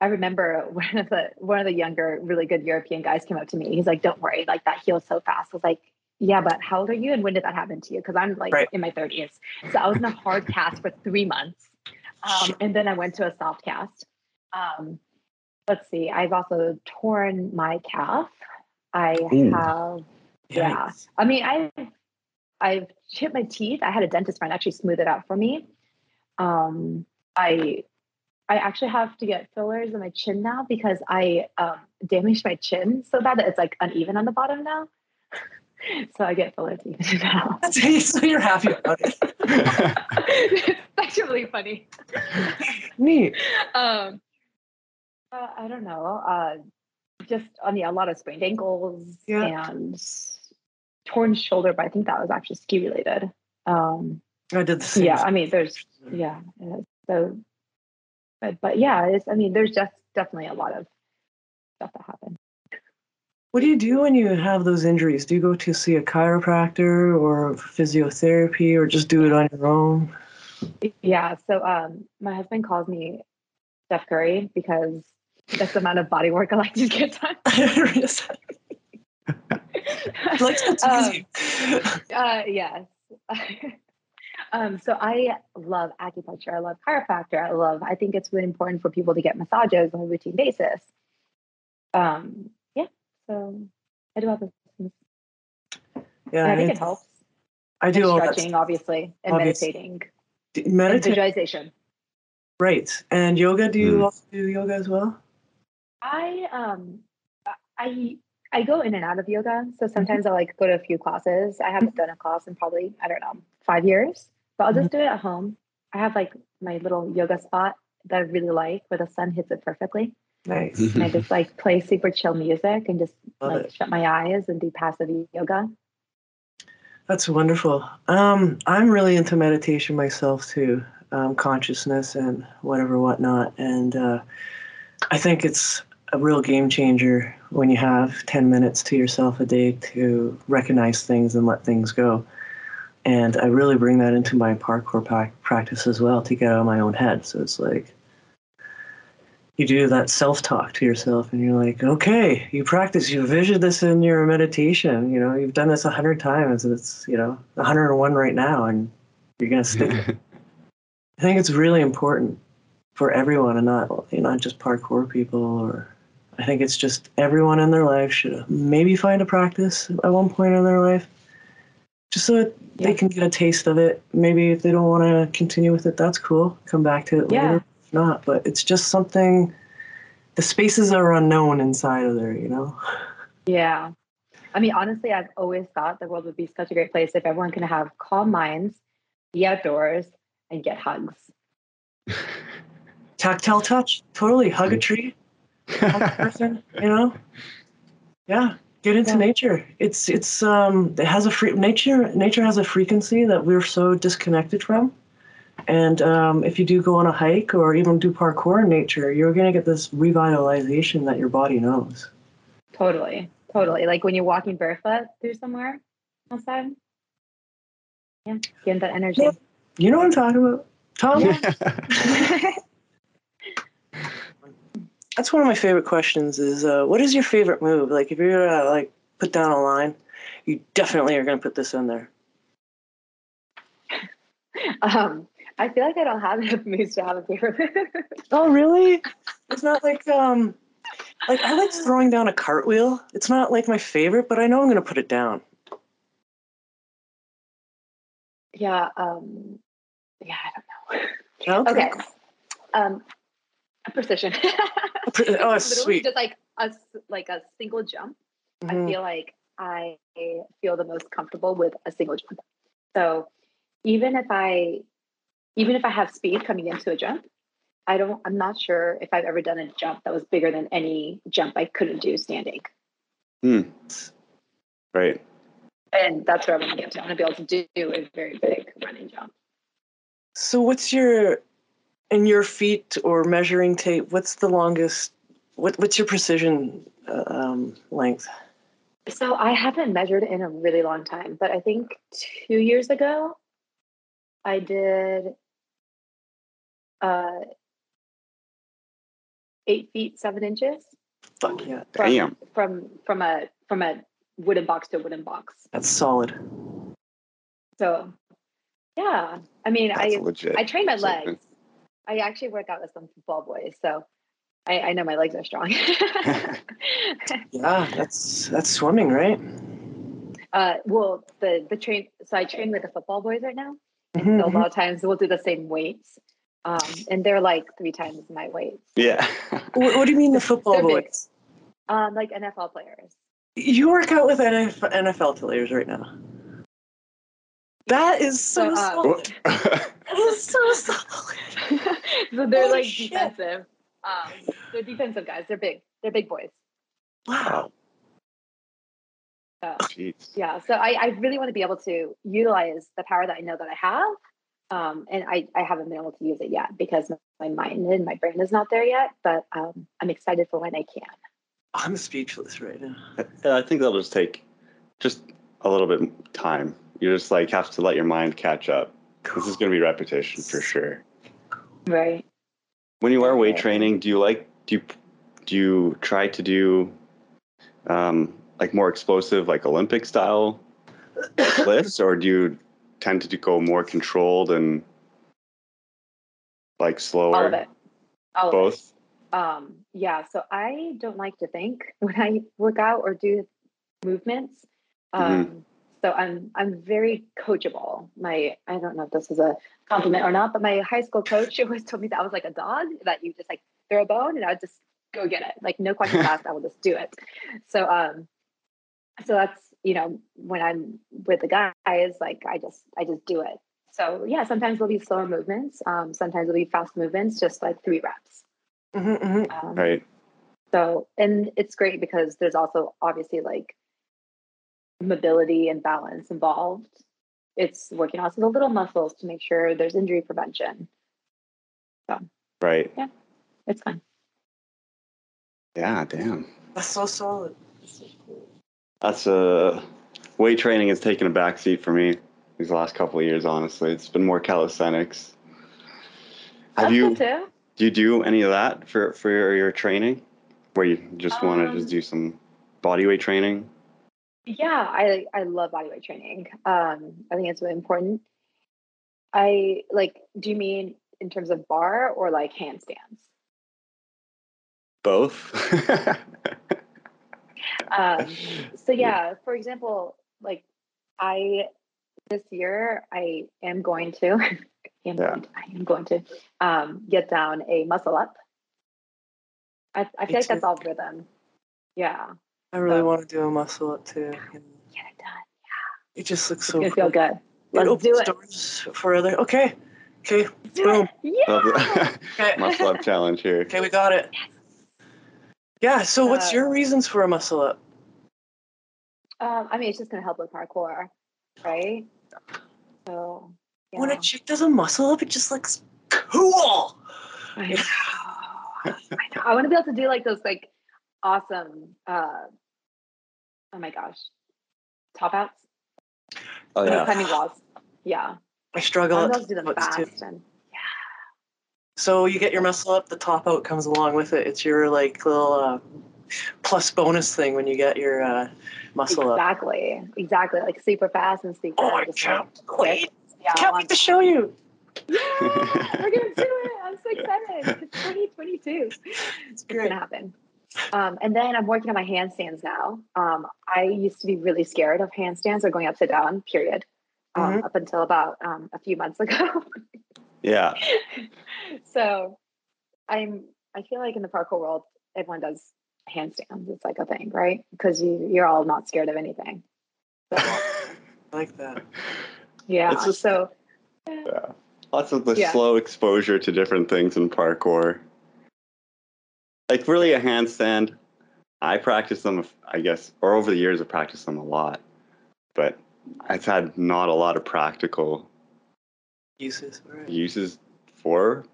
I remember one of the one of the younger, really good European guys came up to me. He's like, "Don't worry, like that heals so fast." I was like, "Yeah, but how old are you, and when did that happen to you?" Because I'm like Right. in my thirties, so I was in a hard cast for three months, um, and then I went to a soft cast. Um, let's see, I've also torn my calf. I Ooh. have Yeah. yikes. I mean, I I've chipped my teeth. I had a dentist friend actually smooth it out for me. Um, I I actually have to get fillers in my chin now because I um, damaged my chin so bad that it's like uneven on the bottom now. so I get fillers teeth now. so you're happy about it. it's actually really funny. Neat. Um, uh, I don't know. Uh, just on the a lot of sprained ankles Yeah. and torn shoulder, but I think that was actually ski related. Um, I did the same. yeah, I mean, there's yeah, so, but but yeah, it's I mean, there's just definitely a lot of stuff that happened. What do you do when you have those injuries? Do you go to see a chiropractor or physiotherapy or just do it on your own? Yeah, so um, my husband calls me Steph Curry because that's the amount of body work I like to get done. like to Um, you. Uh, yes. um, so I love acupuncture. I love chiropractor. I love. I think it's really important for people to get massages on a routine basis. Um, yeah. So I do all those things. Yeah, and I think it helps. I do And all that stretching, obviously, and Obvious- meditating, and meditate. visualization. Right. And yoga, do you Hmm. also do yoga as well? I um, I I go in and out of yoga. So sometimes I like go to a few classes. I haven't done a class in probably I don't know five years, but I'll just do it at home. I have like my little yoga spot that I really like where the sun hits it perfectly. Nice. And I just like play super chill music and just Love like it. shut my eyes and do passive yoga. That's wonderful. Um, I'm really into meditation myself too, um, consciousness and whatever, whatnot. And uh, I think it's a real game changer when you have 10 minutes to yourself a day to recognize things and let things go. And I really bring that into my parkour pa- practice as well to get out of my own head. So it's like you do that self talk to yourself, and you're like, okay, you practice, you vision this in your meditation. You know, you've done this a hundred times, and it's you know 101 right now, and you're gonna stick. I think it's really important for everyone, and not you not just parkour people. Or I think it's just everyone in their life should maybe find a practice at one point in their life, just so that they can get a taste of it. Maybe if they don't want to continue with it, that's cool. Come back to it Yeah. later. If not, but it's just something. The spaces are unknown inside of there, you know. Yeah. I mean, honestly, I've always thought the world would be such a great place if everyone can have calm minds, be outdoors, and get hugs. Tactile touch, totally. Hug a tree, hug a person, you know. Yeah, get into Yeah. nature. It's it's um it has a free nature. Nature has a frequency that we're so disconnected from. And um, if you do go on a hike or even do parkour in nature, you're gonna get this revitalization that your body knows. Totally. Totally. Like when you're walking barefoot through somewhere outside. Yeah. Getting that energy. Yeah. You know what I'm talking about, Tom? That's one of my favorite questions. Is uh, what is your favorite move? Like if you're gonna like put down a line, you definitely are gonna put this in there. um, I feel like I don't have enough moves to have a favorite. Oh really? It's not like um like I like throwing down a cartwheel. It's not like my favorite, but I know I'm gonna put it down. yeah. Um, yeah, I don't know. Okay. Okay. Um, Precision. pre- oh, sweet. Just like a like a single jump. I Mhm. feel like I feel the most comfortable with a single jump. So even if I even if I have speed coming into a jump, I don't I'm not sure if I've ever done a jump that was bigger than any jump I couldn't do standing. Hmm. Right. And that's where I want to get to. I want to be able to do a very big running jump. So what's your in your feet or measuring tape? What's the longest? What what's your precision uh, um, length? So I haven't measured in a really long time, but I think two years ago, I did uh, eight feet seven inches Fuck yeah, from, Damn. from from a from a wooden box to a wooden box. that's solid. So yeah, I mean, That's I legit. I train my legs. I actually work out with some football boys, so I, I know my legs are strong. Yeah, that's that's swimming, right? uh, well, the the train. So I train with the football boys right now. Mhm, So a mhm. lot of times we'll do the same weights, um, and they're like three times my weight. yeah. What, what do you mean the football boys? Um, like NFL players. You work out with NF NFL players right now. That is so So, uh, solid. That is so solid. so they're Holy like shit. defensive. Um, they're defensive guys. They're big. They're big boys. Wow. So, yeah. So I, I really want to be able to utilize the power that I know that I have. Um, and I, I haven't been able to use it yet because my mind and my brain is not there yet. But um, I'm excited for when I can. I'm speechless right now. Yeah, I think that'll just take just a little bit time. You just like have to let your mind catch up. This is going to be repetition for sure. Right. When you are weight training, do you like do you do you try to do um, like more explosive, like Olympic style lifts, or do you tend to go more controlled and like slower? All of it. All of it. Both. Um, yeah, so I don't like to think when I work out or do movements. Um, So I'm I'm very coachable. My I don't know if this is a compliment or not, but my high school coach always told me that I was like a dog that you just like throw a bone and I would just go get it. Like no questions asked, I will just do it. So um, so that's you know when I'm with the guys, like I just I just do it. So yeah, sometimes there'll be slower movements. Um, sometimes there'll be fast movements, just like three reps. Mhm, mhm. Um, Right. so, and it's great because there's also obviously like mobility and balance involved. It's working also the little muscles to make sure there's injury prevention. So Right. Yeah. It's fun. Yeah. Damn. That's so solid. That's uh, weight training has taken a backseat for me these last couple of years. Honestly, it's been more calisthenics. Have That's you too. do you do any of that for for your, your training, where you just want to Um, just do some body weight training? Yeah, I I love bodyweight training. Um, I think it's really important. I like. Do you mean in terms of bar or like handstands? Both. um, so yeah for example like i this year i am going to am Yeah. going to, i am going to um, get down a muscle up i, I feel like that's all rhythm yeah I really So- want to do a muscle up too. get it done Yeah. It just looks it's so gonna cool. feel good It let's opens do it doors for other. Okay, okay, do boom. it yeah okay, Muscle up challenge here. okay, we got it. Yes. Yeah. So, what's Uh, your reasons for a muscle up? um, i mean it's just gonna help with parkour right so yeah. When a chick does a muscle up, it just looks cool. I know. I know. I want to be able to do like those like awesome uh oh my gosh. Top outs. Oh yeah. climbing walls. Yeah. I I struggle want at to be able to do them top too. fast and So you get your muscle up, the top out comes along with it. It's your like little uh, plus bonus thing when you get your uh, muscle up. exactly. Exactly. Like super fast and super Oh, I can't like, wait! quick. Yeah. Can't wait to show you. yeah, we're gonna do it. I'm so excited. It's 2022. It's It's great. gonna happen. Um, and then I'm working on my handstands now. Um, I used to be really scared of handstands or going upside down. Period. Um, Mhm. Up until about um, a few months ago. yeah. so I'm I feel like in the parkour world, everyone does handstands. It's like a thing, right? Because you you're all not scared of anything. So, I like that. yeah. It's just- so Yeah. Lots of the Yeah. slow exposure to different things in parkour. Like really a handstand. I practice them, I guess, or over the years I've practiced them a lot, but I've had not a lot of practical Uses. Right. uses for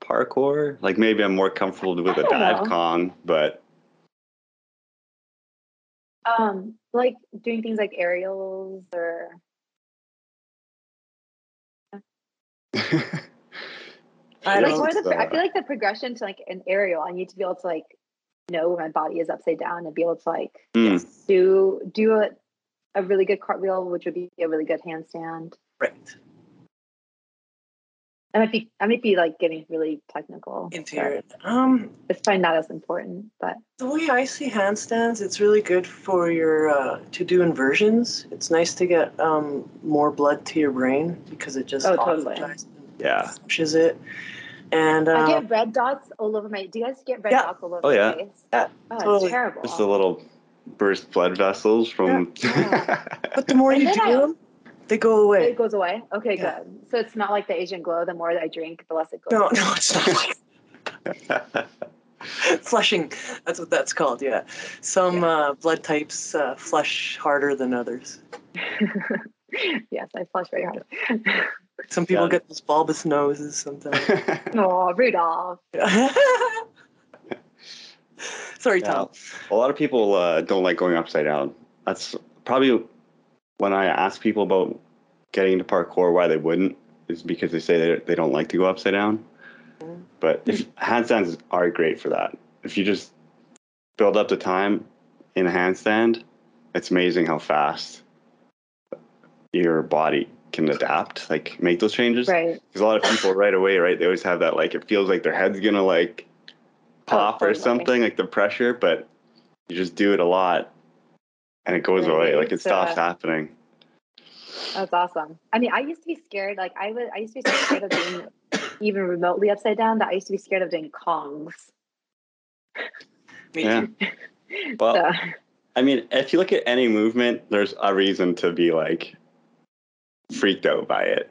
parkour. Like maybe I'm more comfortable with a dive know. Kong, but um, like doing things like aerials or I like don't, more the, I feel like the progression to like an aerial, I need to be able to like know when my body is upside down and be able to like Mm. do do a, a really good cartwheel, which would be a really good handstand. right. I might be I might be like getting really technical. Into but your um It's probably not as important, but the way I see handstands, it's really good for your uh, to do inversions. It's nice to get um, more blood to your brain because it just Oh, totally. Oxygenizes and Yeah. pushes it. And I get red dots all over my. Do you guys get red Yeah. dots all over Oh, my yeah. face? Yeah, oh, totally. it's terrible. just the little burst blood vessels from. but the more And you do I- them, they go away. It goes away. Okay, Yeah. good. So it's not like the Asian glow. The more I drink, the less it goes. No, away. no, it's not like flushing. That's what that's called. Yeah, some uh, blood types uh, flush harder than others. yes, I flush very hard. Some people Yeah. get those bulbous noses sometimes. oh, Rudolph. Sorry, Yeah. Tom. A lot of people uh, don't like going upside down. That's probably when I ask people about getting into parkour why they wouldn't is because they say they, they don't like to go upside down. Mhm. But if handstands are great for that. If you just build up the time in a handstand, it's amazing how fast your body can adapt, like make those changes. Right. Because a lot of people right away, right, they always have that like it feels like their head's gonna like pop or Oh, totally. something, like the pressure, but you just do it a lot and it goes Right, away. Like it it's, stops uh, happening. That's awesome. I mean, I used to be scared. Like I was, I used to be so scared of being even remotely upside down that I used to be scared of doing kongs. Me Yeah. too. Well, so, I mean, if you look at any movement, there's a reason to be like freaked out by it.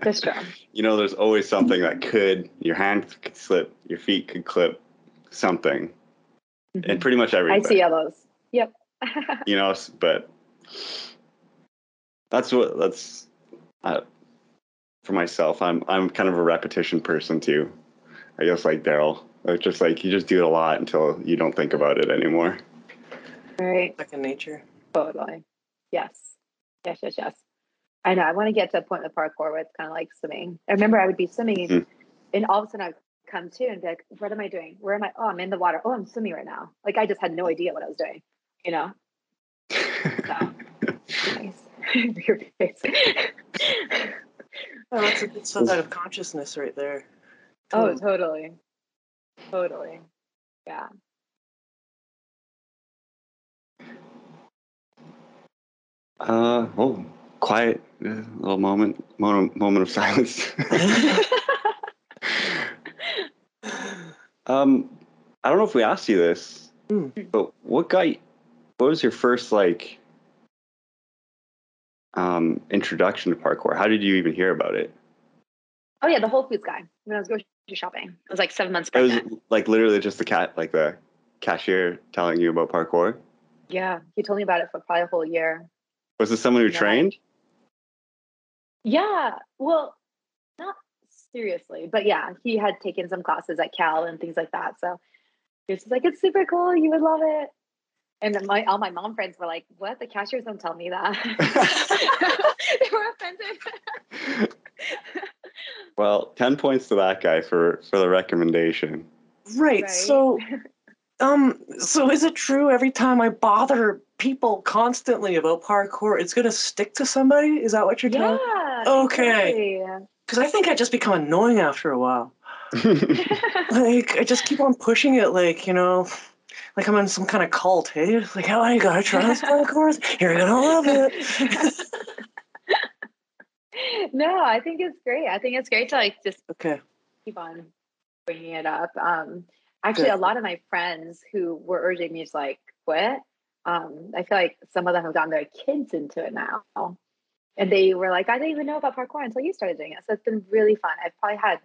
that's true. you know, there's always something that could your hand could slip, your feet could clip, something, and pretty much everything. I see all those. Yep. you know but that's what that's uh, for myself i'm i'm kind of a repetition person too i guess like daryl it's just like you just do it a lot until you don't think about it anymore right. Second nature. Totally. Yes. Yes, yes, yes. I know. I want to get to a point with parkour where it's kind of like swimming. I remember I would be swimming Mm. and all of a sudden I'd come to and be like, what am I doing? Where am I? Oh, I'm in the water. Oh, I'm swimming right now. Like I just had no idea what I was doing, you know? So. Your face. Oh, that's a good side of consciousness right there. oh, Totally. totally. Totally. Yeah. uh oh quiet little moment moment, moment of silence um i don't know if we asked you this Hmm. but what guy? what was your first like um introduction to parkour how did you even hear about it oh yeah, the Whole Foods guy when I was grocery shopping. I was like seven months ago. It was like literally just the cat, like the cashier telling you about parkour. yeah. He told me about it for probably a whole year. Was this someone who Yeah. trained? Yeah, well, not seriously, but yeah, he had taken some classes at Cal and things like that. So he was just like, "It's super cool. You would love it." And then my all my mom friends were like, "What? The cashiers don't tell me that." they were offended. Well, ten points to that guy for for the recommendation. Right. Right. So, um, so is it true every time I bother people constantly about parkour, it's gonna stick to somebody? Is that what you're telling? yeah. Okay. Because I think I just become annoying after a while. Like I just keep on pushing it, like you know, like I'm in some kind of cult. Hey, like, oh, I gotta try this parkour. You're gonna love it. no, I think it's great. I think it's great to like just okay. keep on bringing it up. Um, Actually, a lot of my friends who were urging me to like quit, um, I feel like some of them have gotten their kids into it now. And they were like, I didn't even know about parkour until you started doing it. So it's been really fun. I've probably had,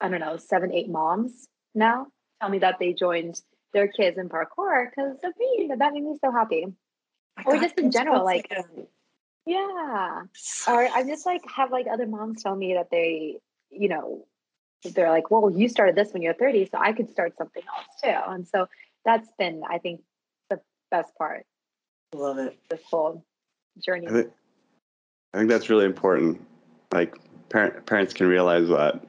I don't know, seven, eight moms now tell me that they joined their kids in parkour because of me. That made me so happy. I Or just in general, goosebumps like- Yeah. Or I just like have like other moms tell me that they, you know, they're like, well, you started this when you're 30, so I could start something else too. And so that's been, I think, the best part love it. of this whole journey. I think, I think that's really important. Like parent, parents can realize that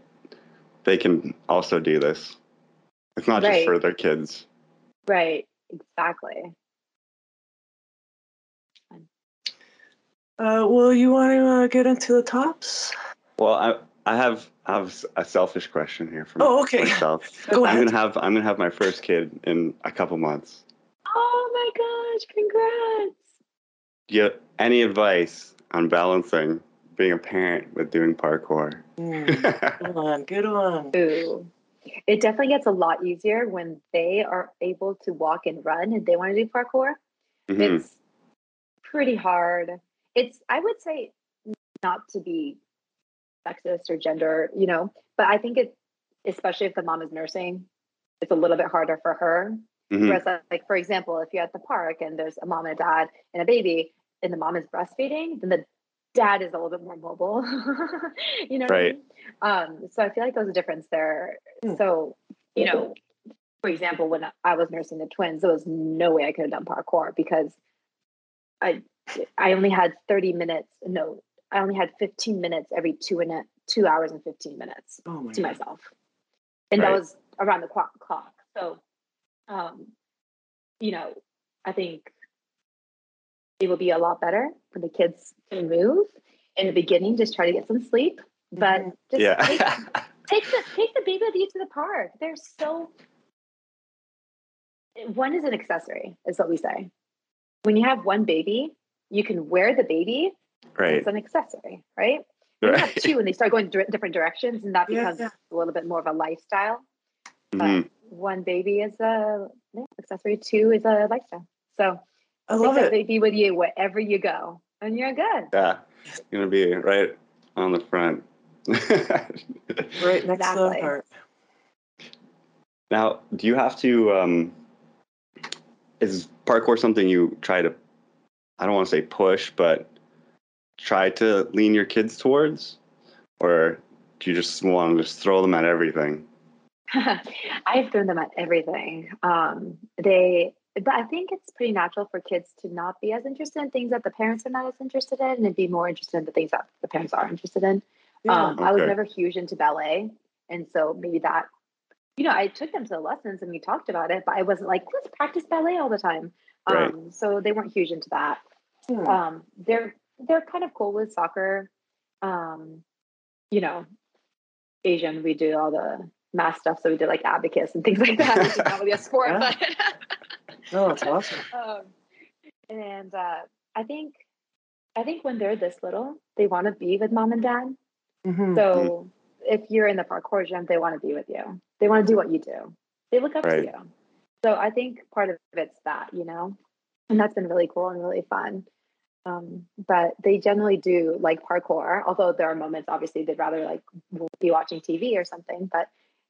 they can also do this. It's not just for their kids. Right. Exactly. Uh, well, you want to uh, get into the tops? Well, I I have I have a selfish question here for Oh, okay. myself. Go ahead. I'm gonna have I'm gonna have my first kid in a couple months. Oh my gosh, congrats. Do you have any advice on balancing being a parent with doing parkour? Mm, good one. Good one. Ooh. It definitely gets a lot easier when they are able to walk and run and they want to do parkour. Mhm. It's pretty hard. It's, I would say, not to be sexist or gender, you know, but I think it, especially if the mom is nursing, it's a little bit harder for her. Mhm. Whereas, like, like, for example, if you're at the park and there's a mom and a dad and a baby, and the mom is breastfeeding, then the dad is a little bit more mobile. you know, what I Right. mean? Um, so I feel like there's a difference there. Hmm. So, you know, for example, when I was nursing the twins, there was no way I could have done parkour because I I only had 30 minutes. No, I only had 15 minutes every two and a, two hours and 15 minutes Oh my to god. myself. And Right. that was around the clock clock. So um, you know, I think it will be a lot better when the kids can move. In the beginning, just try to get some sleep. But Mhm. just Yeah. take, take the take the baby with you to the park. They're so one is an accessory, is what we say. When you have one baby, you can wear the baby. Right. It's an accessory, right? When you have two and they start going dir- different directions, and that Yeah, becomes yeah. a little bit more of a lifestyle. Mhm. One baby is a yeah, accessory, two is a lifestyle. So I love take the it. baby with you wherever you go, and you're good. Yeah. Gonna be right on the front. Right next to the Exactly. heart. Now, do you have to? Um, is parkour something you try to? I don't want to say push, but try to lean your kids towards, or do you just want to just throw them at everything? I've thrown them at everything. Um, they, but I think it's pretty natural for kids to not be as interested in things that the parents are not as interested in, and be more interested in the things that the parents are interested in. Yeah. Um, I was never huge into ballet, and so maybe that, you know, I took them to the lessons and we talked about it, but I wasn't like let's practice ballet all the time. Right. Um, so they weren't huge into that. Hmm. Um, they're they're kind of cool with soccer. Um, you know, Asian, we do all the math stuff, so we do like abacus and things like that. Which is not really a sport, Yeah. but no, it's awesome. um, and uh, I think I think when they're this little, they want to be with mom and dad. Mhm. So if you're in the parkour gym, they want to be with you. They want to do what you do. They look up Right. to you. So I think part of it's that, you know, and that's been really cool and really fun. Um, but they generally do like parkour, although there are moments obviously they'd rather like be watching TV or something, but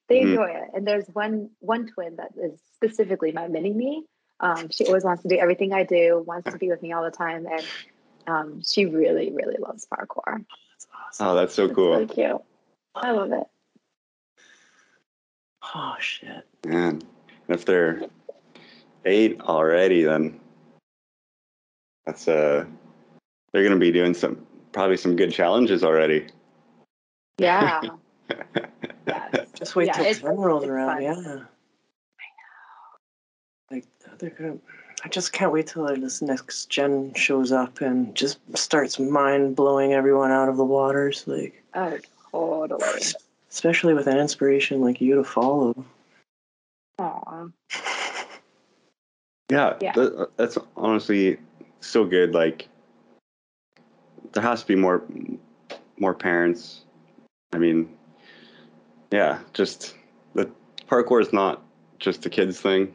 they Mhm. enjoy it. And there's one one twin that is specifically my mini me. Um, she always wants to do everything I do, wants to be with me all the time, and um, she really, really loves parkour. That's awesome. Oh, that's so It's cool, so cute. I love it. Oh shit. man. If they're eight already, then that's uh, they're gonna be doing some probably some good challenges already. Yeah. yes. Just wait Yeah, till it's- ten rolls it's around. fun. Yeah. I know. Like they're gonna. I just can't wait till this next gen shows up and just starts mind blowing everyone out of the waters. Like, Oh, totally. especially with an inspiration like you to follow. Aw. Yeah, Yeah. th- that's honestly so good. Like, there has to be more, more parents. I mean, yeah, just the parkour is not just a kids thing.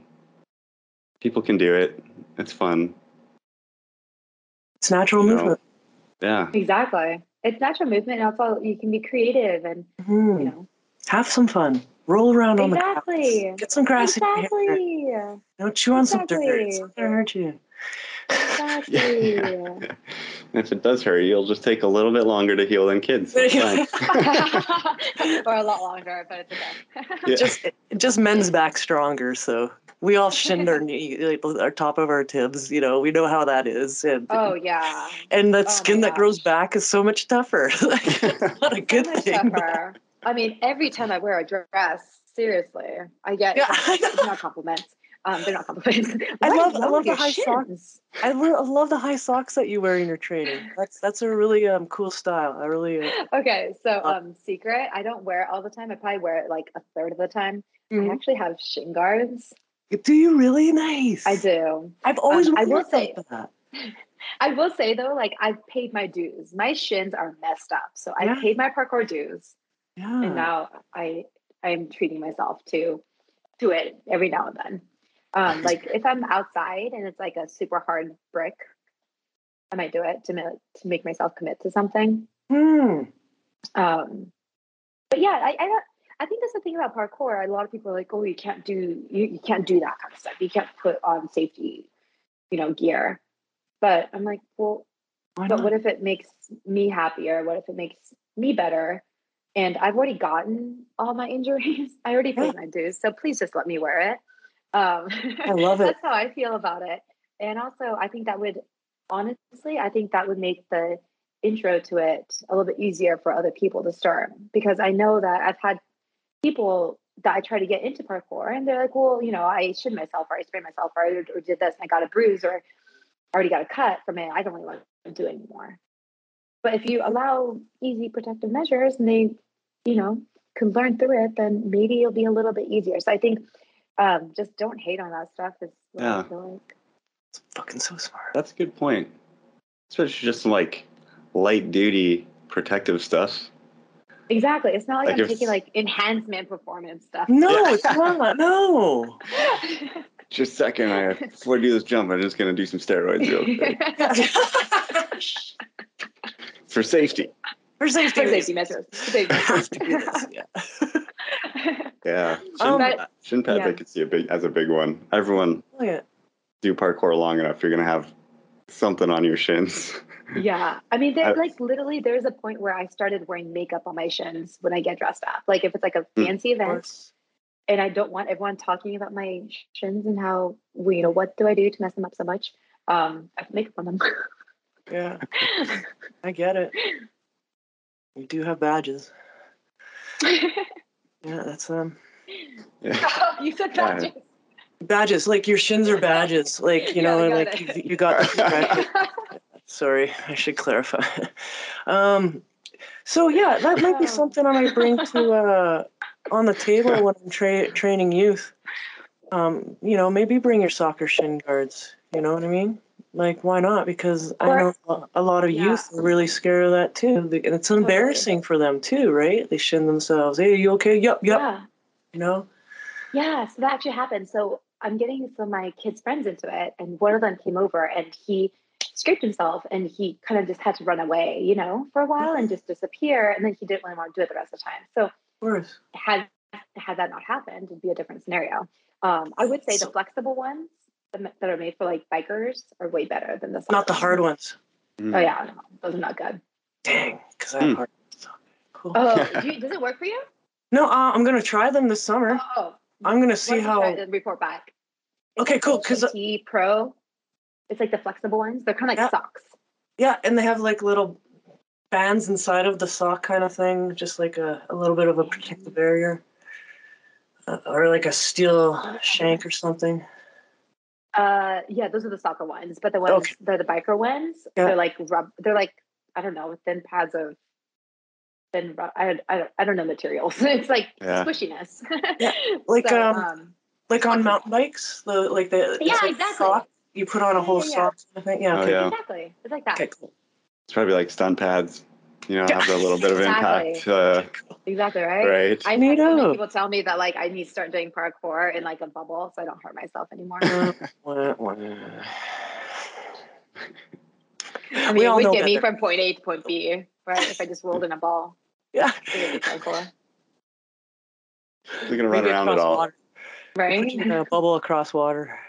People can do it. It's fun. It's natural You know, movement. Yeah. Exactly. It's natural movement, and also you can be creative and Mhm. you know. Have some fun. Roll around on the grass. Get some grass in your hair. Exactly. You know, chew on some dirt. It's Exactly. not gonna hurt you. Exactly. And if it does hurt, you'll just take a little bit longer to heal than kids. There you It's fine. or a lot longer, but it's okay. Yeah. Just it just mends back stronger. So we all shinned our knee, like, our top of our tibs. You know, we know how that is. And oh yeah. and that oh skin that grows back is so much tougher. like, it's not a good much thing. tougher. I mean, every time I wear a dress, seriously, I get Yeah. compliments. not compliments. Um, they're not compliments. I love- I love the your high socks. shins? I lo- I love the high socks that you wear in your training. That's that's a really um cool style. I really. Uh, Okay, so um, secret. I don't wear it all the time. I probably wear it like a third of the time. I mhm. actually have shin guards. Do you really nice? I do. I've always Um, I will say- that. I will say though, like I've paid my dues. My shins are messed up, so I paid my parkour dues, Yeah. and now I I'm treating myself to to it every now and then. Um, like if I'm outside and it's like a super hard brick, I might do it to ma- to make myself commit to something. Hmm. Um, but yeah, I, I I think that's the thing about parkour. A lot of people are like, oh, you can't do you, you can't do that kind of stuff. You can't put on safety, you know, gear. But I'm like, well, Why but not? what if it makes me happier? What if it makes me better? And I've already gotten all my injuries. I already paid my dues, so please just let me wear it. Um, I love it. That's how I feel about it. And also, I think that would honestly, I think that would make the intro to it a little bit easier for other people to start because I know that I've had people that I try to get into parkour and they're like, well, you know, I shit myself or I sprained myself or, I- or did this and I got a bruise or already got a cut from it. I don't really want to do it anymore. But if you allow easy protective measures and they, you know, can learn through it, then maybe it'll be a little bit easier. So I think um, just don't hate on that stuff is what I Yeah. feel like. It's fucking so smart. That's a good point. Especially just some like light duty protective stuff. Exactly. It's not like, Like I'm if- taking like enhancement performance stuff. No, Yeah. it's not. No. Just a second, I before I do this jump, I'm just gonna do some steroids real quick for safety. For safety, For safety measures. For safety I have to do measures. yeah. Yeah, shin, Um, But- shin pads yeah. I could see a big as a big one. Everyone Oh, yeah. do parkour long enough, you're gonna have something on your shins. yeah. I mean, there, I- like literally, there's a point where I started wearing makeup on my shins when I get dressed up. Like if it's like a Hmm. fancy Of event, and I don't want everyone talking about my shins and how you know what do I do to mess them up so much. Um, I have makeup on them. Yeah, I get it. You do have badges. Yeah, that's um Yeah. you said Yeah. badges. Like your shins are badges. Like you know, I got like you, you got. The Sorry, I should clarify. um, so yeah, that might be Oh. something I might bring to uh on the table when I'm tra- training youth. Um, you know, maybe bring your soccer shin guards. You know what I mean? Like, why not? Because I know a- lot of youth are really scared of that too. And it's embarrassing for them too, right? They shin themselves. Hey, you okay? Yep, yep. Yeah. You know? Yeah, so that actually happened. So I'm getting some of my kids' friends into it, and one of them came over and he scraped himself and he kind of just had to run away, you know, for a while and just disappear. And then he didn't really want to do it the rest of the time. So Of course. had had that not happened, it'd be a different scenario. Um, I would say the flexible ones that are made for like bikers are way better than the Not the soft hard ones. ones. Oh yeah, no, those are not good. Dang, because I have Hmm. hard. Cool. Oh, do you, does it work for you? No, uh, I'm gonna try them this summer. Oh, I'm gonna see how. try report back. Okay, cool. Because T Pro, it's like the flexible ones. They're kind of like Yeah. socks. yeah, and they have like little bands inside of the sock kind of thing, just like a, a little bit of a protective barrier, uh, or like a steel shank or something. Uh, yeah, those are the soccer ones, but the ones Okay. they're the biker ones. Yeah. They're like rub. They're like I don't know, thin pads of thin. Rub, I, I I don't know materials. it's like Yeah. squishiness. Yeah, like, So, um, Like on mountain bikes, the like the Yeah, like exactly. sock, you put on a whole Yeah, yeah, sock. kind of thing. Yeah. Oh, Okay. yeah. exactly. It's like that. Okay. Cool. It's probably like stunt pads. You know, have a little bit of Exactly. impact. Uh, Exactly right. right. I've had so people tell me that like I need to start doing parkour in like a bubble so I don't hurt myself anymore. Wah, wah. I We mean, all it know would get me better. from point A to point B, right? If I just rolled in a ball. Yeah. It would be parkour, We're gonna run Maybe around it across all. water. right? You in a bubble across water.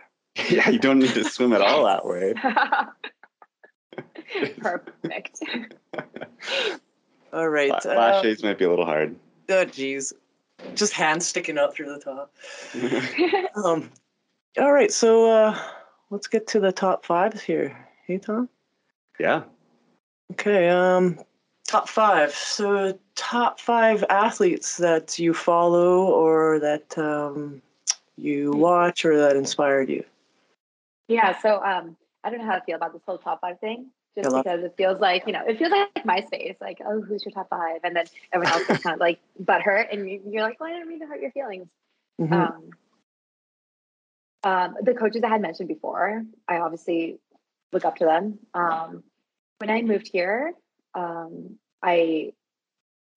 yeah, you don't need to swim at all that way. Perfect. All right. Fla- uh, Flash might be a little hard. oh, jeez. Just hands sticking out through the top. Um. All right. So uh, let's get to the top fives here. Hey, Tom. yeah. Okay. Um. Top five. So top five athletes that you follow or that um, you watch or that inspired you. yeah. So um, I don't know how to feel about this whole top five thing. Just love- because it feels like you know, it feels like MySpace. Like, oh, who's your top five? And then everyone else is kind of like but butthurt, and you- you're like, well, I didn't mean to hurt your feelings. Mhm. Um, um, the coaches I had mentioned before, I obviously look up to them. Um, when I moved here, um, I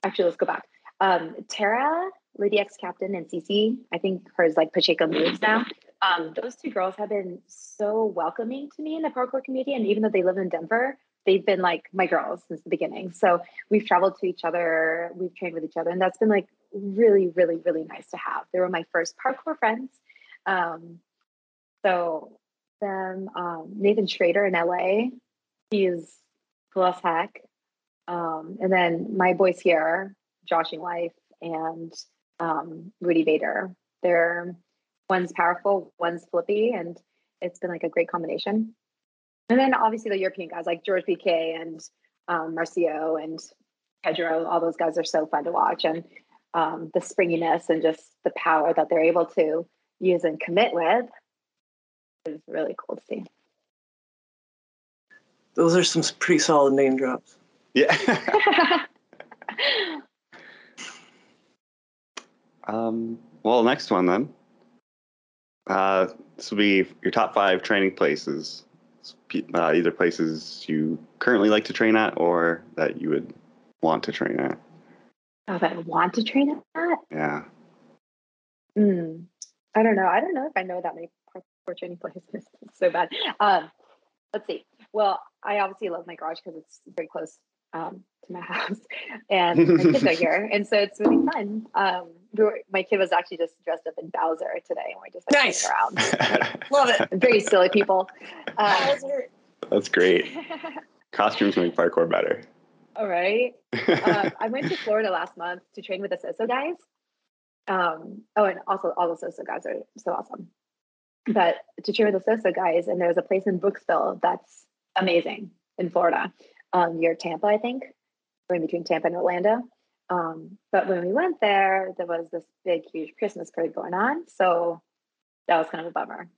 actually let's go back. Um, Tara, Lady X Captain, and Cece, I think hers like Pacheco moves now. Um, those two girls have been so welcoming to me in the parkour community, and even though they live in Denver, they've been like my girls since the beginning. So we've traveled to each other, we've trained with each other, and that's been like really, really, really nice to have. They were my first parkour friends. Um, so them, um, Nathan Schrader in LA, he's cool as heck. Um, and then my boys here, Joshing Life and um, Rudy Vader, They're one's powerful, one's flippy, and it's been like a great combination. And then obviously the European guys like George BK and um, Marcio and Pedro, all those guys are so fun to watch. And um, the springiness and just the power that they're able to use and commit with is really cool to see. Those are some pretty solid name drops. Yeah. um, well, next one then. Uh, this will be your top five training places. Uh, either places you currently like to train at or that you would want to train at. oh, that I want to train at? Yeah. Mm, I don't know. I don't know if I know that many parkour training places. It's so bad. Um, let's see. Well, I obviously love my garage because it's very close um, to my house, and my kids are here, and so it's really fun. Um, we were, my kid was actually just dressed up in Bowser today, and we just like, Nice. running around. Love it. very silly people. Um, That's great. Costumes make parkour better. all right. uh, I went to Florida last month to train with the Soso guys. Um, oh, and also all the Soso guys are so awesome. But to train with the Soso guys, and there's a place in Brooksville that's amazing in Florida, um, near Tampa, I think, or in between Tampa and Orlando. Um, but when we went there, there was this big, huge Christmas parade going on. So that was kind of a bummer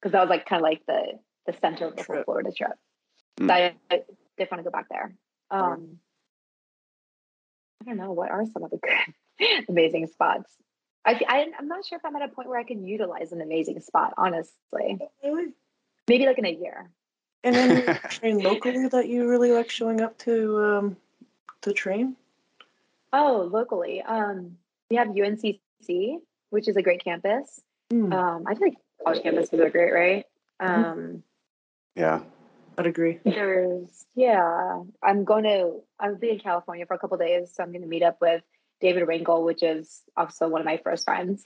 because that was like kind of like the the center of the whole Florida trip. Mm. So I, I did want to go back there. Um, I don't know what are some of the good, amazing spots. I, I I'm not sure if I'm at a point where I can utilize an amazing spot. Honestly, Really? maybe like in a year. And then you train locally that you really like showing up to um, to train? Oh, locally, um, we have UNCC, which is a great campus. Hmm, Um, I feel like college campuses are great, right? Um, yeah. I'd agree. There's yeah. I'm going to I'll be in California for a couple days, so I'm going to meet up with David Ringel, which is also one of my first friends.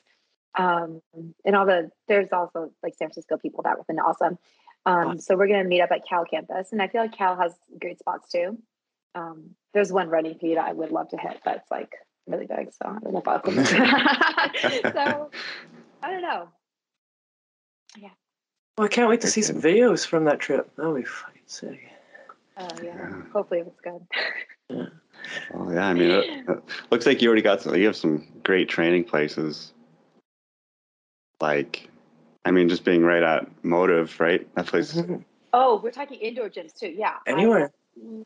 Um, and all the there's also like San Francisco people that have been awesome. Um, so we're going to meet up at Cal campus, and I feel like Cal has great spots too. Um, there's one running feed I would love to hit, but it's like really big, so I don't know if I'll commit. so I don't know. Well, I can't wait to see some videos from that trip. That'll be fucking sick. Oh yeah. Yeah. Hopefully it's good. yeah. Well, yeah. I mean, it, it looks like you already got some. You have some great training places. Like, I mean, just being right at Motive, right? That place. Mhm. Oh, we're talking indoor gyms too. Yeah. I Anywhere.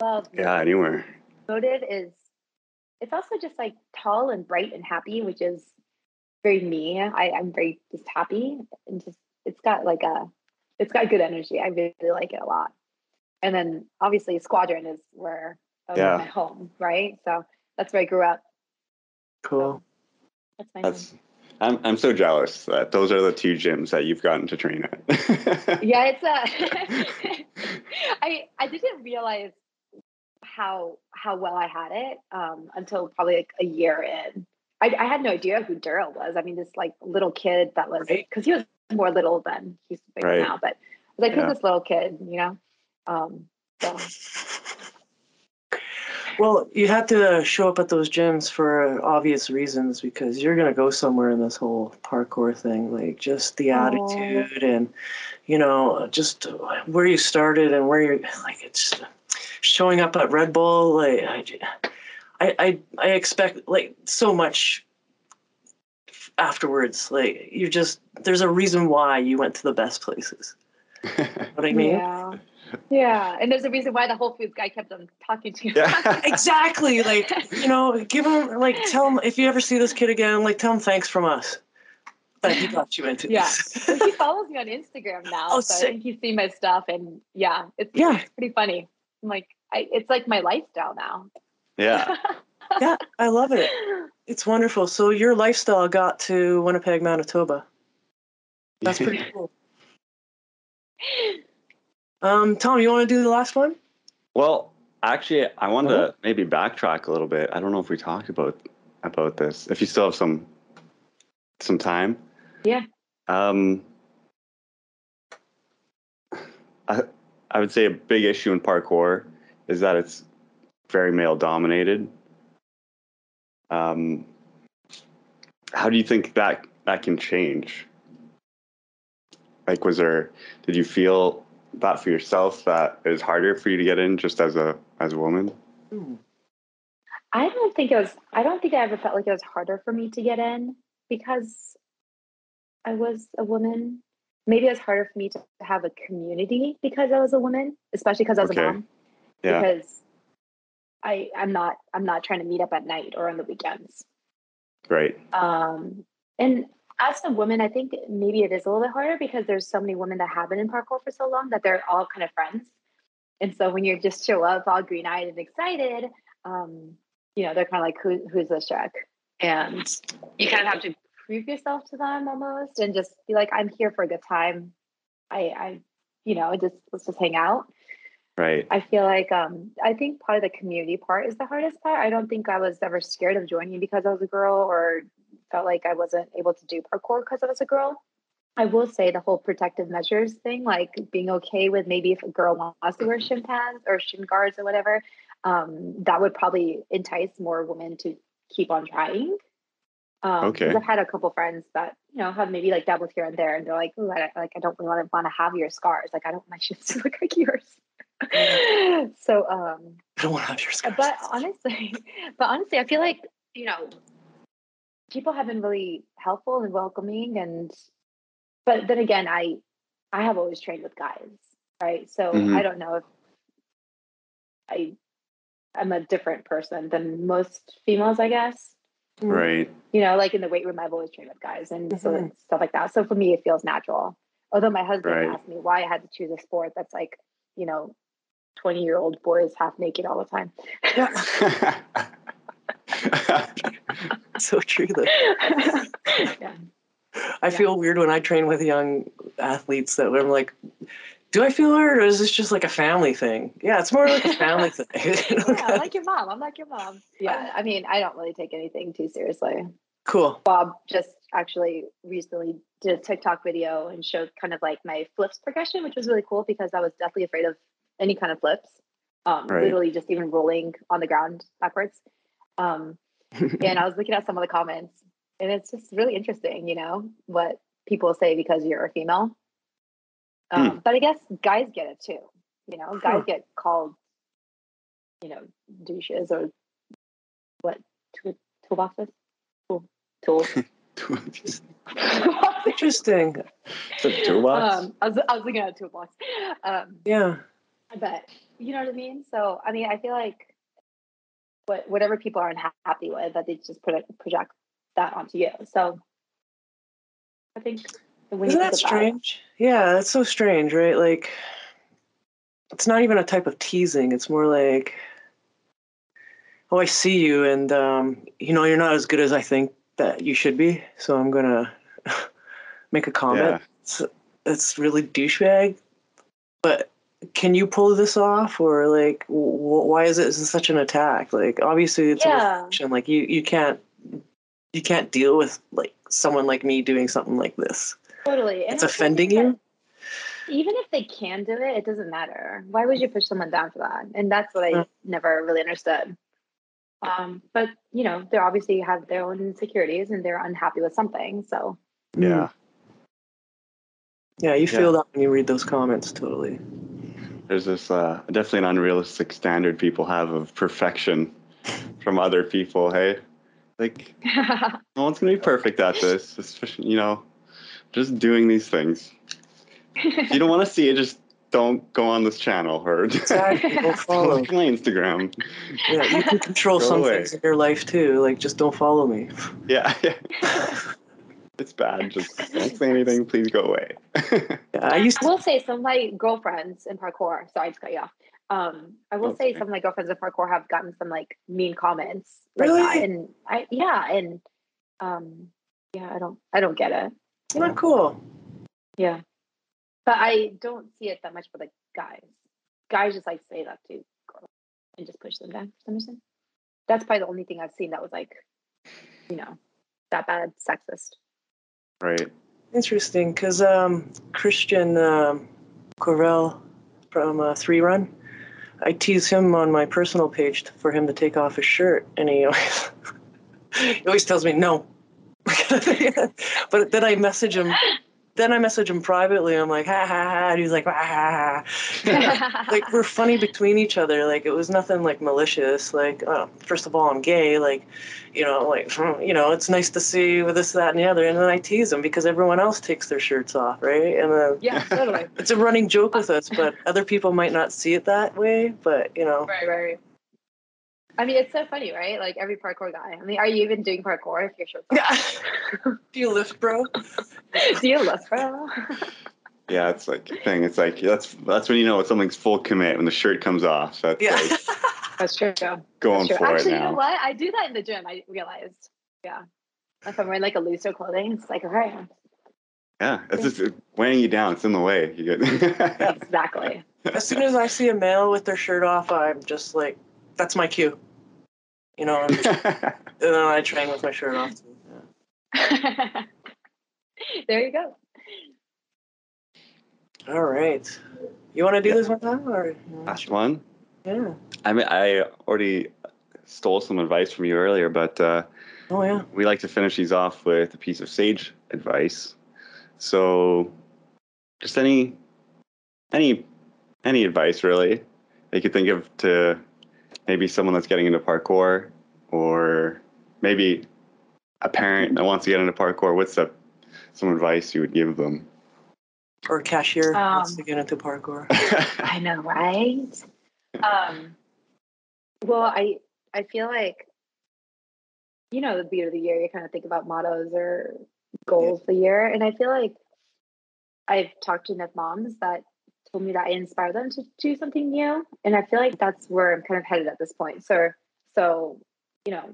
love Yeah, anywhere. Motive is it's also just like tall and bright and happy, which is very me. I, I'm very just happy and just it's got like a it's got good energy. I really like it a lot. And then obviously Squadron is where of Yeah. my home, right? So that's where I grew up. Cool. That's my That's. I'm I'm so jealous that those are the two gyms that you've gotten to train at. Yeah, it's a. I I didn't realize how how well I had it um, until probably like a year in. I, I had no idea who Daryl was. I mean, this like little kid that was Right. because he was more little than he's bigger Right. now, but I was like, Yeah. who's this little kid? You know. Um, so Well, you have to show up at those gyms for obvious reasons because you're gonna go somewhere in this whole parkour thing. Like just the Aw. attitude and you know just where you started and where you're like it's showing up at Red Bull. Like I, I, I expect like so much afterwards. Like you just there's a reason why you went to the best places. What I mean. yeah, yeah, and there's a reason why the Whole Foods guy kept on talking to you. yeah. Exactly. Like, you know, give him, like, tell him, if you ever see this kid again, like, tell him thanks from us that he got you into Yeah. this. So he follows me on Instagram now, Oh, so I sick. think he's seen my stuff, and yeah, it's Yeah. pretty funny. I'm like, I, it's like my lifestyle now. yeah. yeah, I love it. It's wonderful. So your lifestyle got to Winnipeg, Manitoba. That's pretty cool. Um, Tom, you want to do the last one? Well, actually, I wanted Uh-huh. to maybe backtrack a little bit. I don't know if we talked about about this. If you still have some some time. Yeah. Um, I I would say a big issue in parkour is that it's very male dominated. Um, how do you think that that can change? Like, was there? Did you feel that for yourself that it was harder for you to get in just as a as a woman? I don't think it was. I don't think I ever felt like it was harder for me to get in because I was a woman. Maybe it was harder for me to have a community because I was a woman, especially because I was Okay. a mom. Yeah. Because I I'm not I'm not trying to meet up at night or on the weekends. Right. Um, and as a woman, I think maybe it is a little bit harder because there's so many women that have been in parkour for so long that they're all kind of friends. And so when you just show up all green eyed and excited, um, you know, they're kind of like, Who, who's this Jack? And you kind of have to prove yourself to them almost and just be like, I'm here for a good time. I, I, you know, just let's just hang out. Right. I feel like um, I think part of the community part is the hardest part. I don't think I was ever scared of joining because I was a girl or felt like I wasn't able to do parkour because I was a girl. I will say the whole protective measures thing, like being okay with maybe if a girl wants to wear shin pads or shin guards or whatever, um, that would probably entice more women to keep on trying. Um, Okay. I've had a couple friends that you know have maybe like dabbled here and there, and they're like, "Ooh, I, like I don't really want to want to have your scars. Like I don't want my shins to look like yours." so, um, I don't want to have your scars. but honestly, but honestly, I feel like you know, people have been really helpful and welcoming, and but then again, I I have always trained with guys, right? So Mhm. I don't know if I I'm a different person than most females, I guess. Right. You know, like in the weight room, I've always trained with guys and so Mhm. stuff like that. So for me, it feels natural. Although my husband Right. asked me why I had to choose a sport that's like, you know, 20 year old boys half naked all the time. so true. Though. yeah. I feel weird when I train with young athletes that I'm like, do I feel weird or is this just like a family thing? Yeah, it's more like a family thing. yeah, I'm like your mom. I'm like your mom. Yeah. I mean, I don't really take anything too seriously. cool. Bob just actually recently did a TikTok video and showed kind of like my flips progression, which was really cool because I was deathly afraid of any kind of flips. Um, Right. literally just even rolling on the ground backwards. Um, and I was looking at some of the comments, and it's just really interesting, you know, what people say because you're a female. Um, But I guess guys get it too. You know, guys Huh. get called, you know, douches or what tool, toolboxes, tool, tools. Interesting. It's a toolbox. um, I was I was looking at a toolbox. Um, Yeah. but you know what I mean. So I mean, I feel like what whatever people are unhappy with, that they just project project that onto you. So I think when Isn't that think about it- strange? Yeah, that's so strange, right? Like, it's not even a type of teasing. It's more like, oh, I see you, and um, you know, you're not as good as I think that you should be. So I'm gonna make a comment. Yeah. It's, it's really douchebag, but can you pull this off, or like, w- why is it such an attack? Like, obviously, it's a Yeah. reflection. Like, you you can't you can't deal with like someone like me doing something like this. Totally. And It's offending you? Even if they can do it, it doesn't matter. Why would you push someone down for that? And that's what I Yeah. never really understood. Um, but you know, they obviously have their own insecurities and they're unhappy with something. So Yeah. Yeah, you Yeah. feel that when you read those comments, totally. There's this uh, definitely an unrealistic standard people have of perfection from other people. Hey, like no one's gonna be perfect at this. Especially, you know, just doing these things. If you don't want to see it, just don't go on this channel or Exactly. Don't don't follow. look at my Instagram. Yeah, you can control Go some away. things in your life too. Like, just don't follow me. Yeah, yeah. It's bad. Just don't say anything. Please go away. Yeah, I used I will say some of my girlfriends in parkour, sorry to cut you off. Um, I will That's say some of my girlfriends in parkour have gotten some like mean comments like Really? that. And I yeah, and um yeah, I don't I don't get it. Isn't that cool? Yeah. But I don't see it that much for the guys. Guys just like say that to girls and just push them down for some reason. That's probably the only thing I've seen that was like, you know, that bad sexist. Right. Interesting, because um, Christian um, Corell from uh, 3RUN, I tease him on my personal page for him to take off his shirt, and he always, he always tells me no. but then I message him. Then I message him privately. I'm like, ha ha ha. And he's like, ha ha ha. like we're funny between each other. Like it was nothing like malicious. Like uh, first of all, I'm gay. Like you know, like you know, it's nice to see with this, that, and the other. And then I tease them because everyone else takes their shirts off, right? And then yeah, totally. it's a running joke with us, but other people might not see it that way. But you know, Right, right. I mean, it's so funny, right? Like every parkour guy. I mean, are you even doing parkour if you're shirts Yeah. do you lift, bro? Do you look, bro? Yeah, it's like a thing. It's like that's that's when you know something's full commit when the shirt comes off. That's Yeah. like That's true. going That's true. for Actually, it you know what? I do that in the gym. I realized. Yeah. If I'm wearing like a looser clothing, it's like, okay, Yeah, it's just uh, weighing you down. It's in the way. You get. exactly. as soon as I see a male with their shirt off, I'm just like, that's my cue. You know, and and then I train with my shirt off. Too. Yeah. There you go. All right. You want to do Yeah. this one time, or Last one. yeah? I mean, I already stole some advice from you earlier, but uh, Oh yeah. we like to finish these off with a piece of sage advice. So, just any, any, any advice really that you could think of to maybe someone that's getting into parkour, or maybe a parent that wants to get into parkour. What's the, some advice you would give them? Or cashier Um, wants to get into parkour. I know, right? Um, well, I I feel like you know the beat of the year. You kind of think about mottos or goals of the year, and I feel like I've talked to enough moms that told me that I inspire them to do something new, and I feel like that's where I'm kind of headed at this point. So, so you know,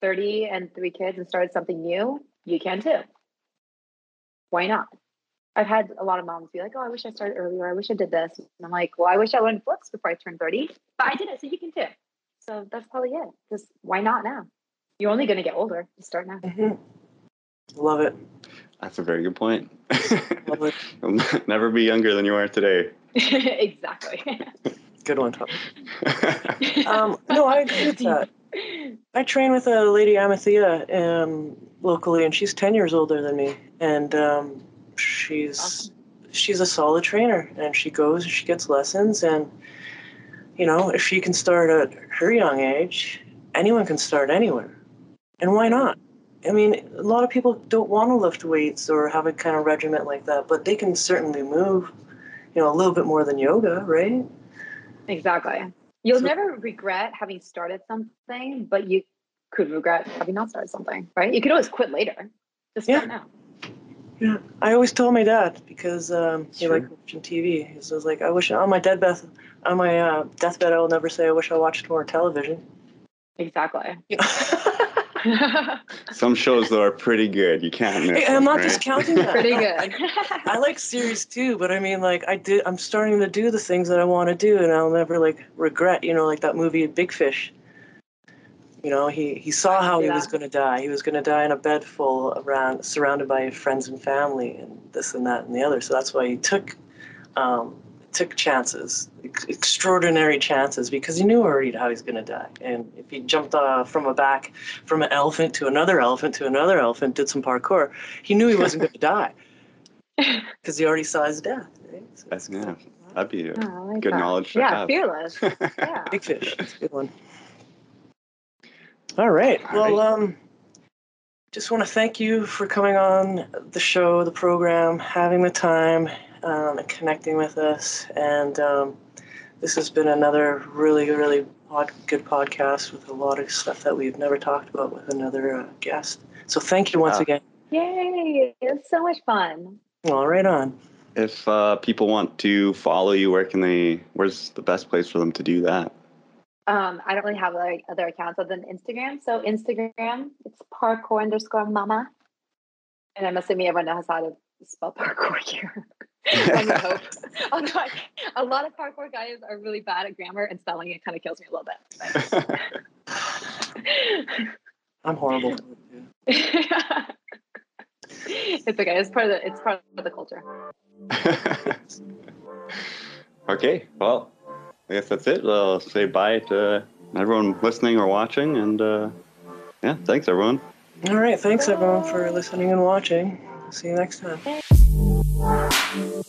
thirty and three kids and started something new. You can too. Why not? I've had a lot of moms be like, "Oh, I wish I started earlier. I wish I did this." And I'm like, "Well, I wish I learned flips before I turned 30, but I did it, so you can too." So that's probably it. Just why not now? You're only going to get older. Just start now. Mhm. Love it. That's a very good point. Love it. Never be younger than you are today. exactly. Good one, Tom. Um, no, I agree with that. I train with a lady Amathea um, locally, and she's ten years older than me, and um, she's Awesome. she's a solid trainer, and she goes, and she gets lessons, and you know, if she can start at her young age, anyone can start anywhere, and why not? I mean, a lot of people don't want to lift weights or have a kind of regiment like that, but they can certainly move, you know, a little bit more than yoga, right? exactly. You'll So- never regret having started something, but you could regret having not started something, right? You could always quit later. Just start now. Yeah, I always told my dad because um, he Sure. liked watching TV. He was like, "I wish on my deathbed, on my uh, deathbed, I will never say I wish I watched more television." Exactly. You know? Some shows though are pretty good. You can't miss Hey, I'm them, not right? discounting that. Pretty good. I, I like series too, but I mean, like, I did. I'm starting to do the things that I want to do, and I'll never like regret. You know, like that movie Big Fish. You know, he he saw how he was going to die. He was going to die in a bed full around, surrounded by friends and family, and this and that and the other. So that's why he took um, took chances, ex- extraordinary chances, because he knew already how he's going to die. And if he jumped uh, from a back from an elephant to another elephant to another elephant, did some parkour, he knew he wasn't going to die because he already saw his death. Right? So That's good. yeah. That'd be a Oh, like good that. knowledge to Yeah, have. fearless. Yeah. Big fish. That's a good one. All right. All Well, right. um, just want to thank you for coming on the show, the program, having the time, um, and connecting with us. And um, this has been another really, really pod- good podcast with a lot of stuff that we've never talked about with another uh, guest. So thank you once Yeah. again. Yay. It was so much fun. Well, right on. If uh, people want to follow you, where can they? Where's the best place for them to do that? Um, I don't really have like other accounts other than Instagram. So Instagram, it's parkour underscore mama. And I'm assuming everyone knows how to spell parkour here. I would hope. Although I, a lot of parkour guys are really bad at grammar and spelling it kind of kills me a little bit. I'm horrible. for it, too. it's okay. It's part of the it's part of the culture. okay, well, I guess that's it. I'll say bye to everyone listening or watching, and uh, yeah, thanks everyone. All right. Thanks, everyone, for listening and watching. See you next time. Thank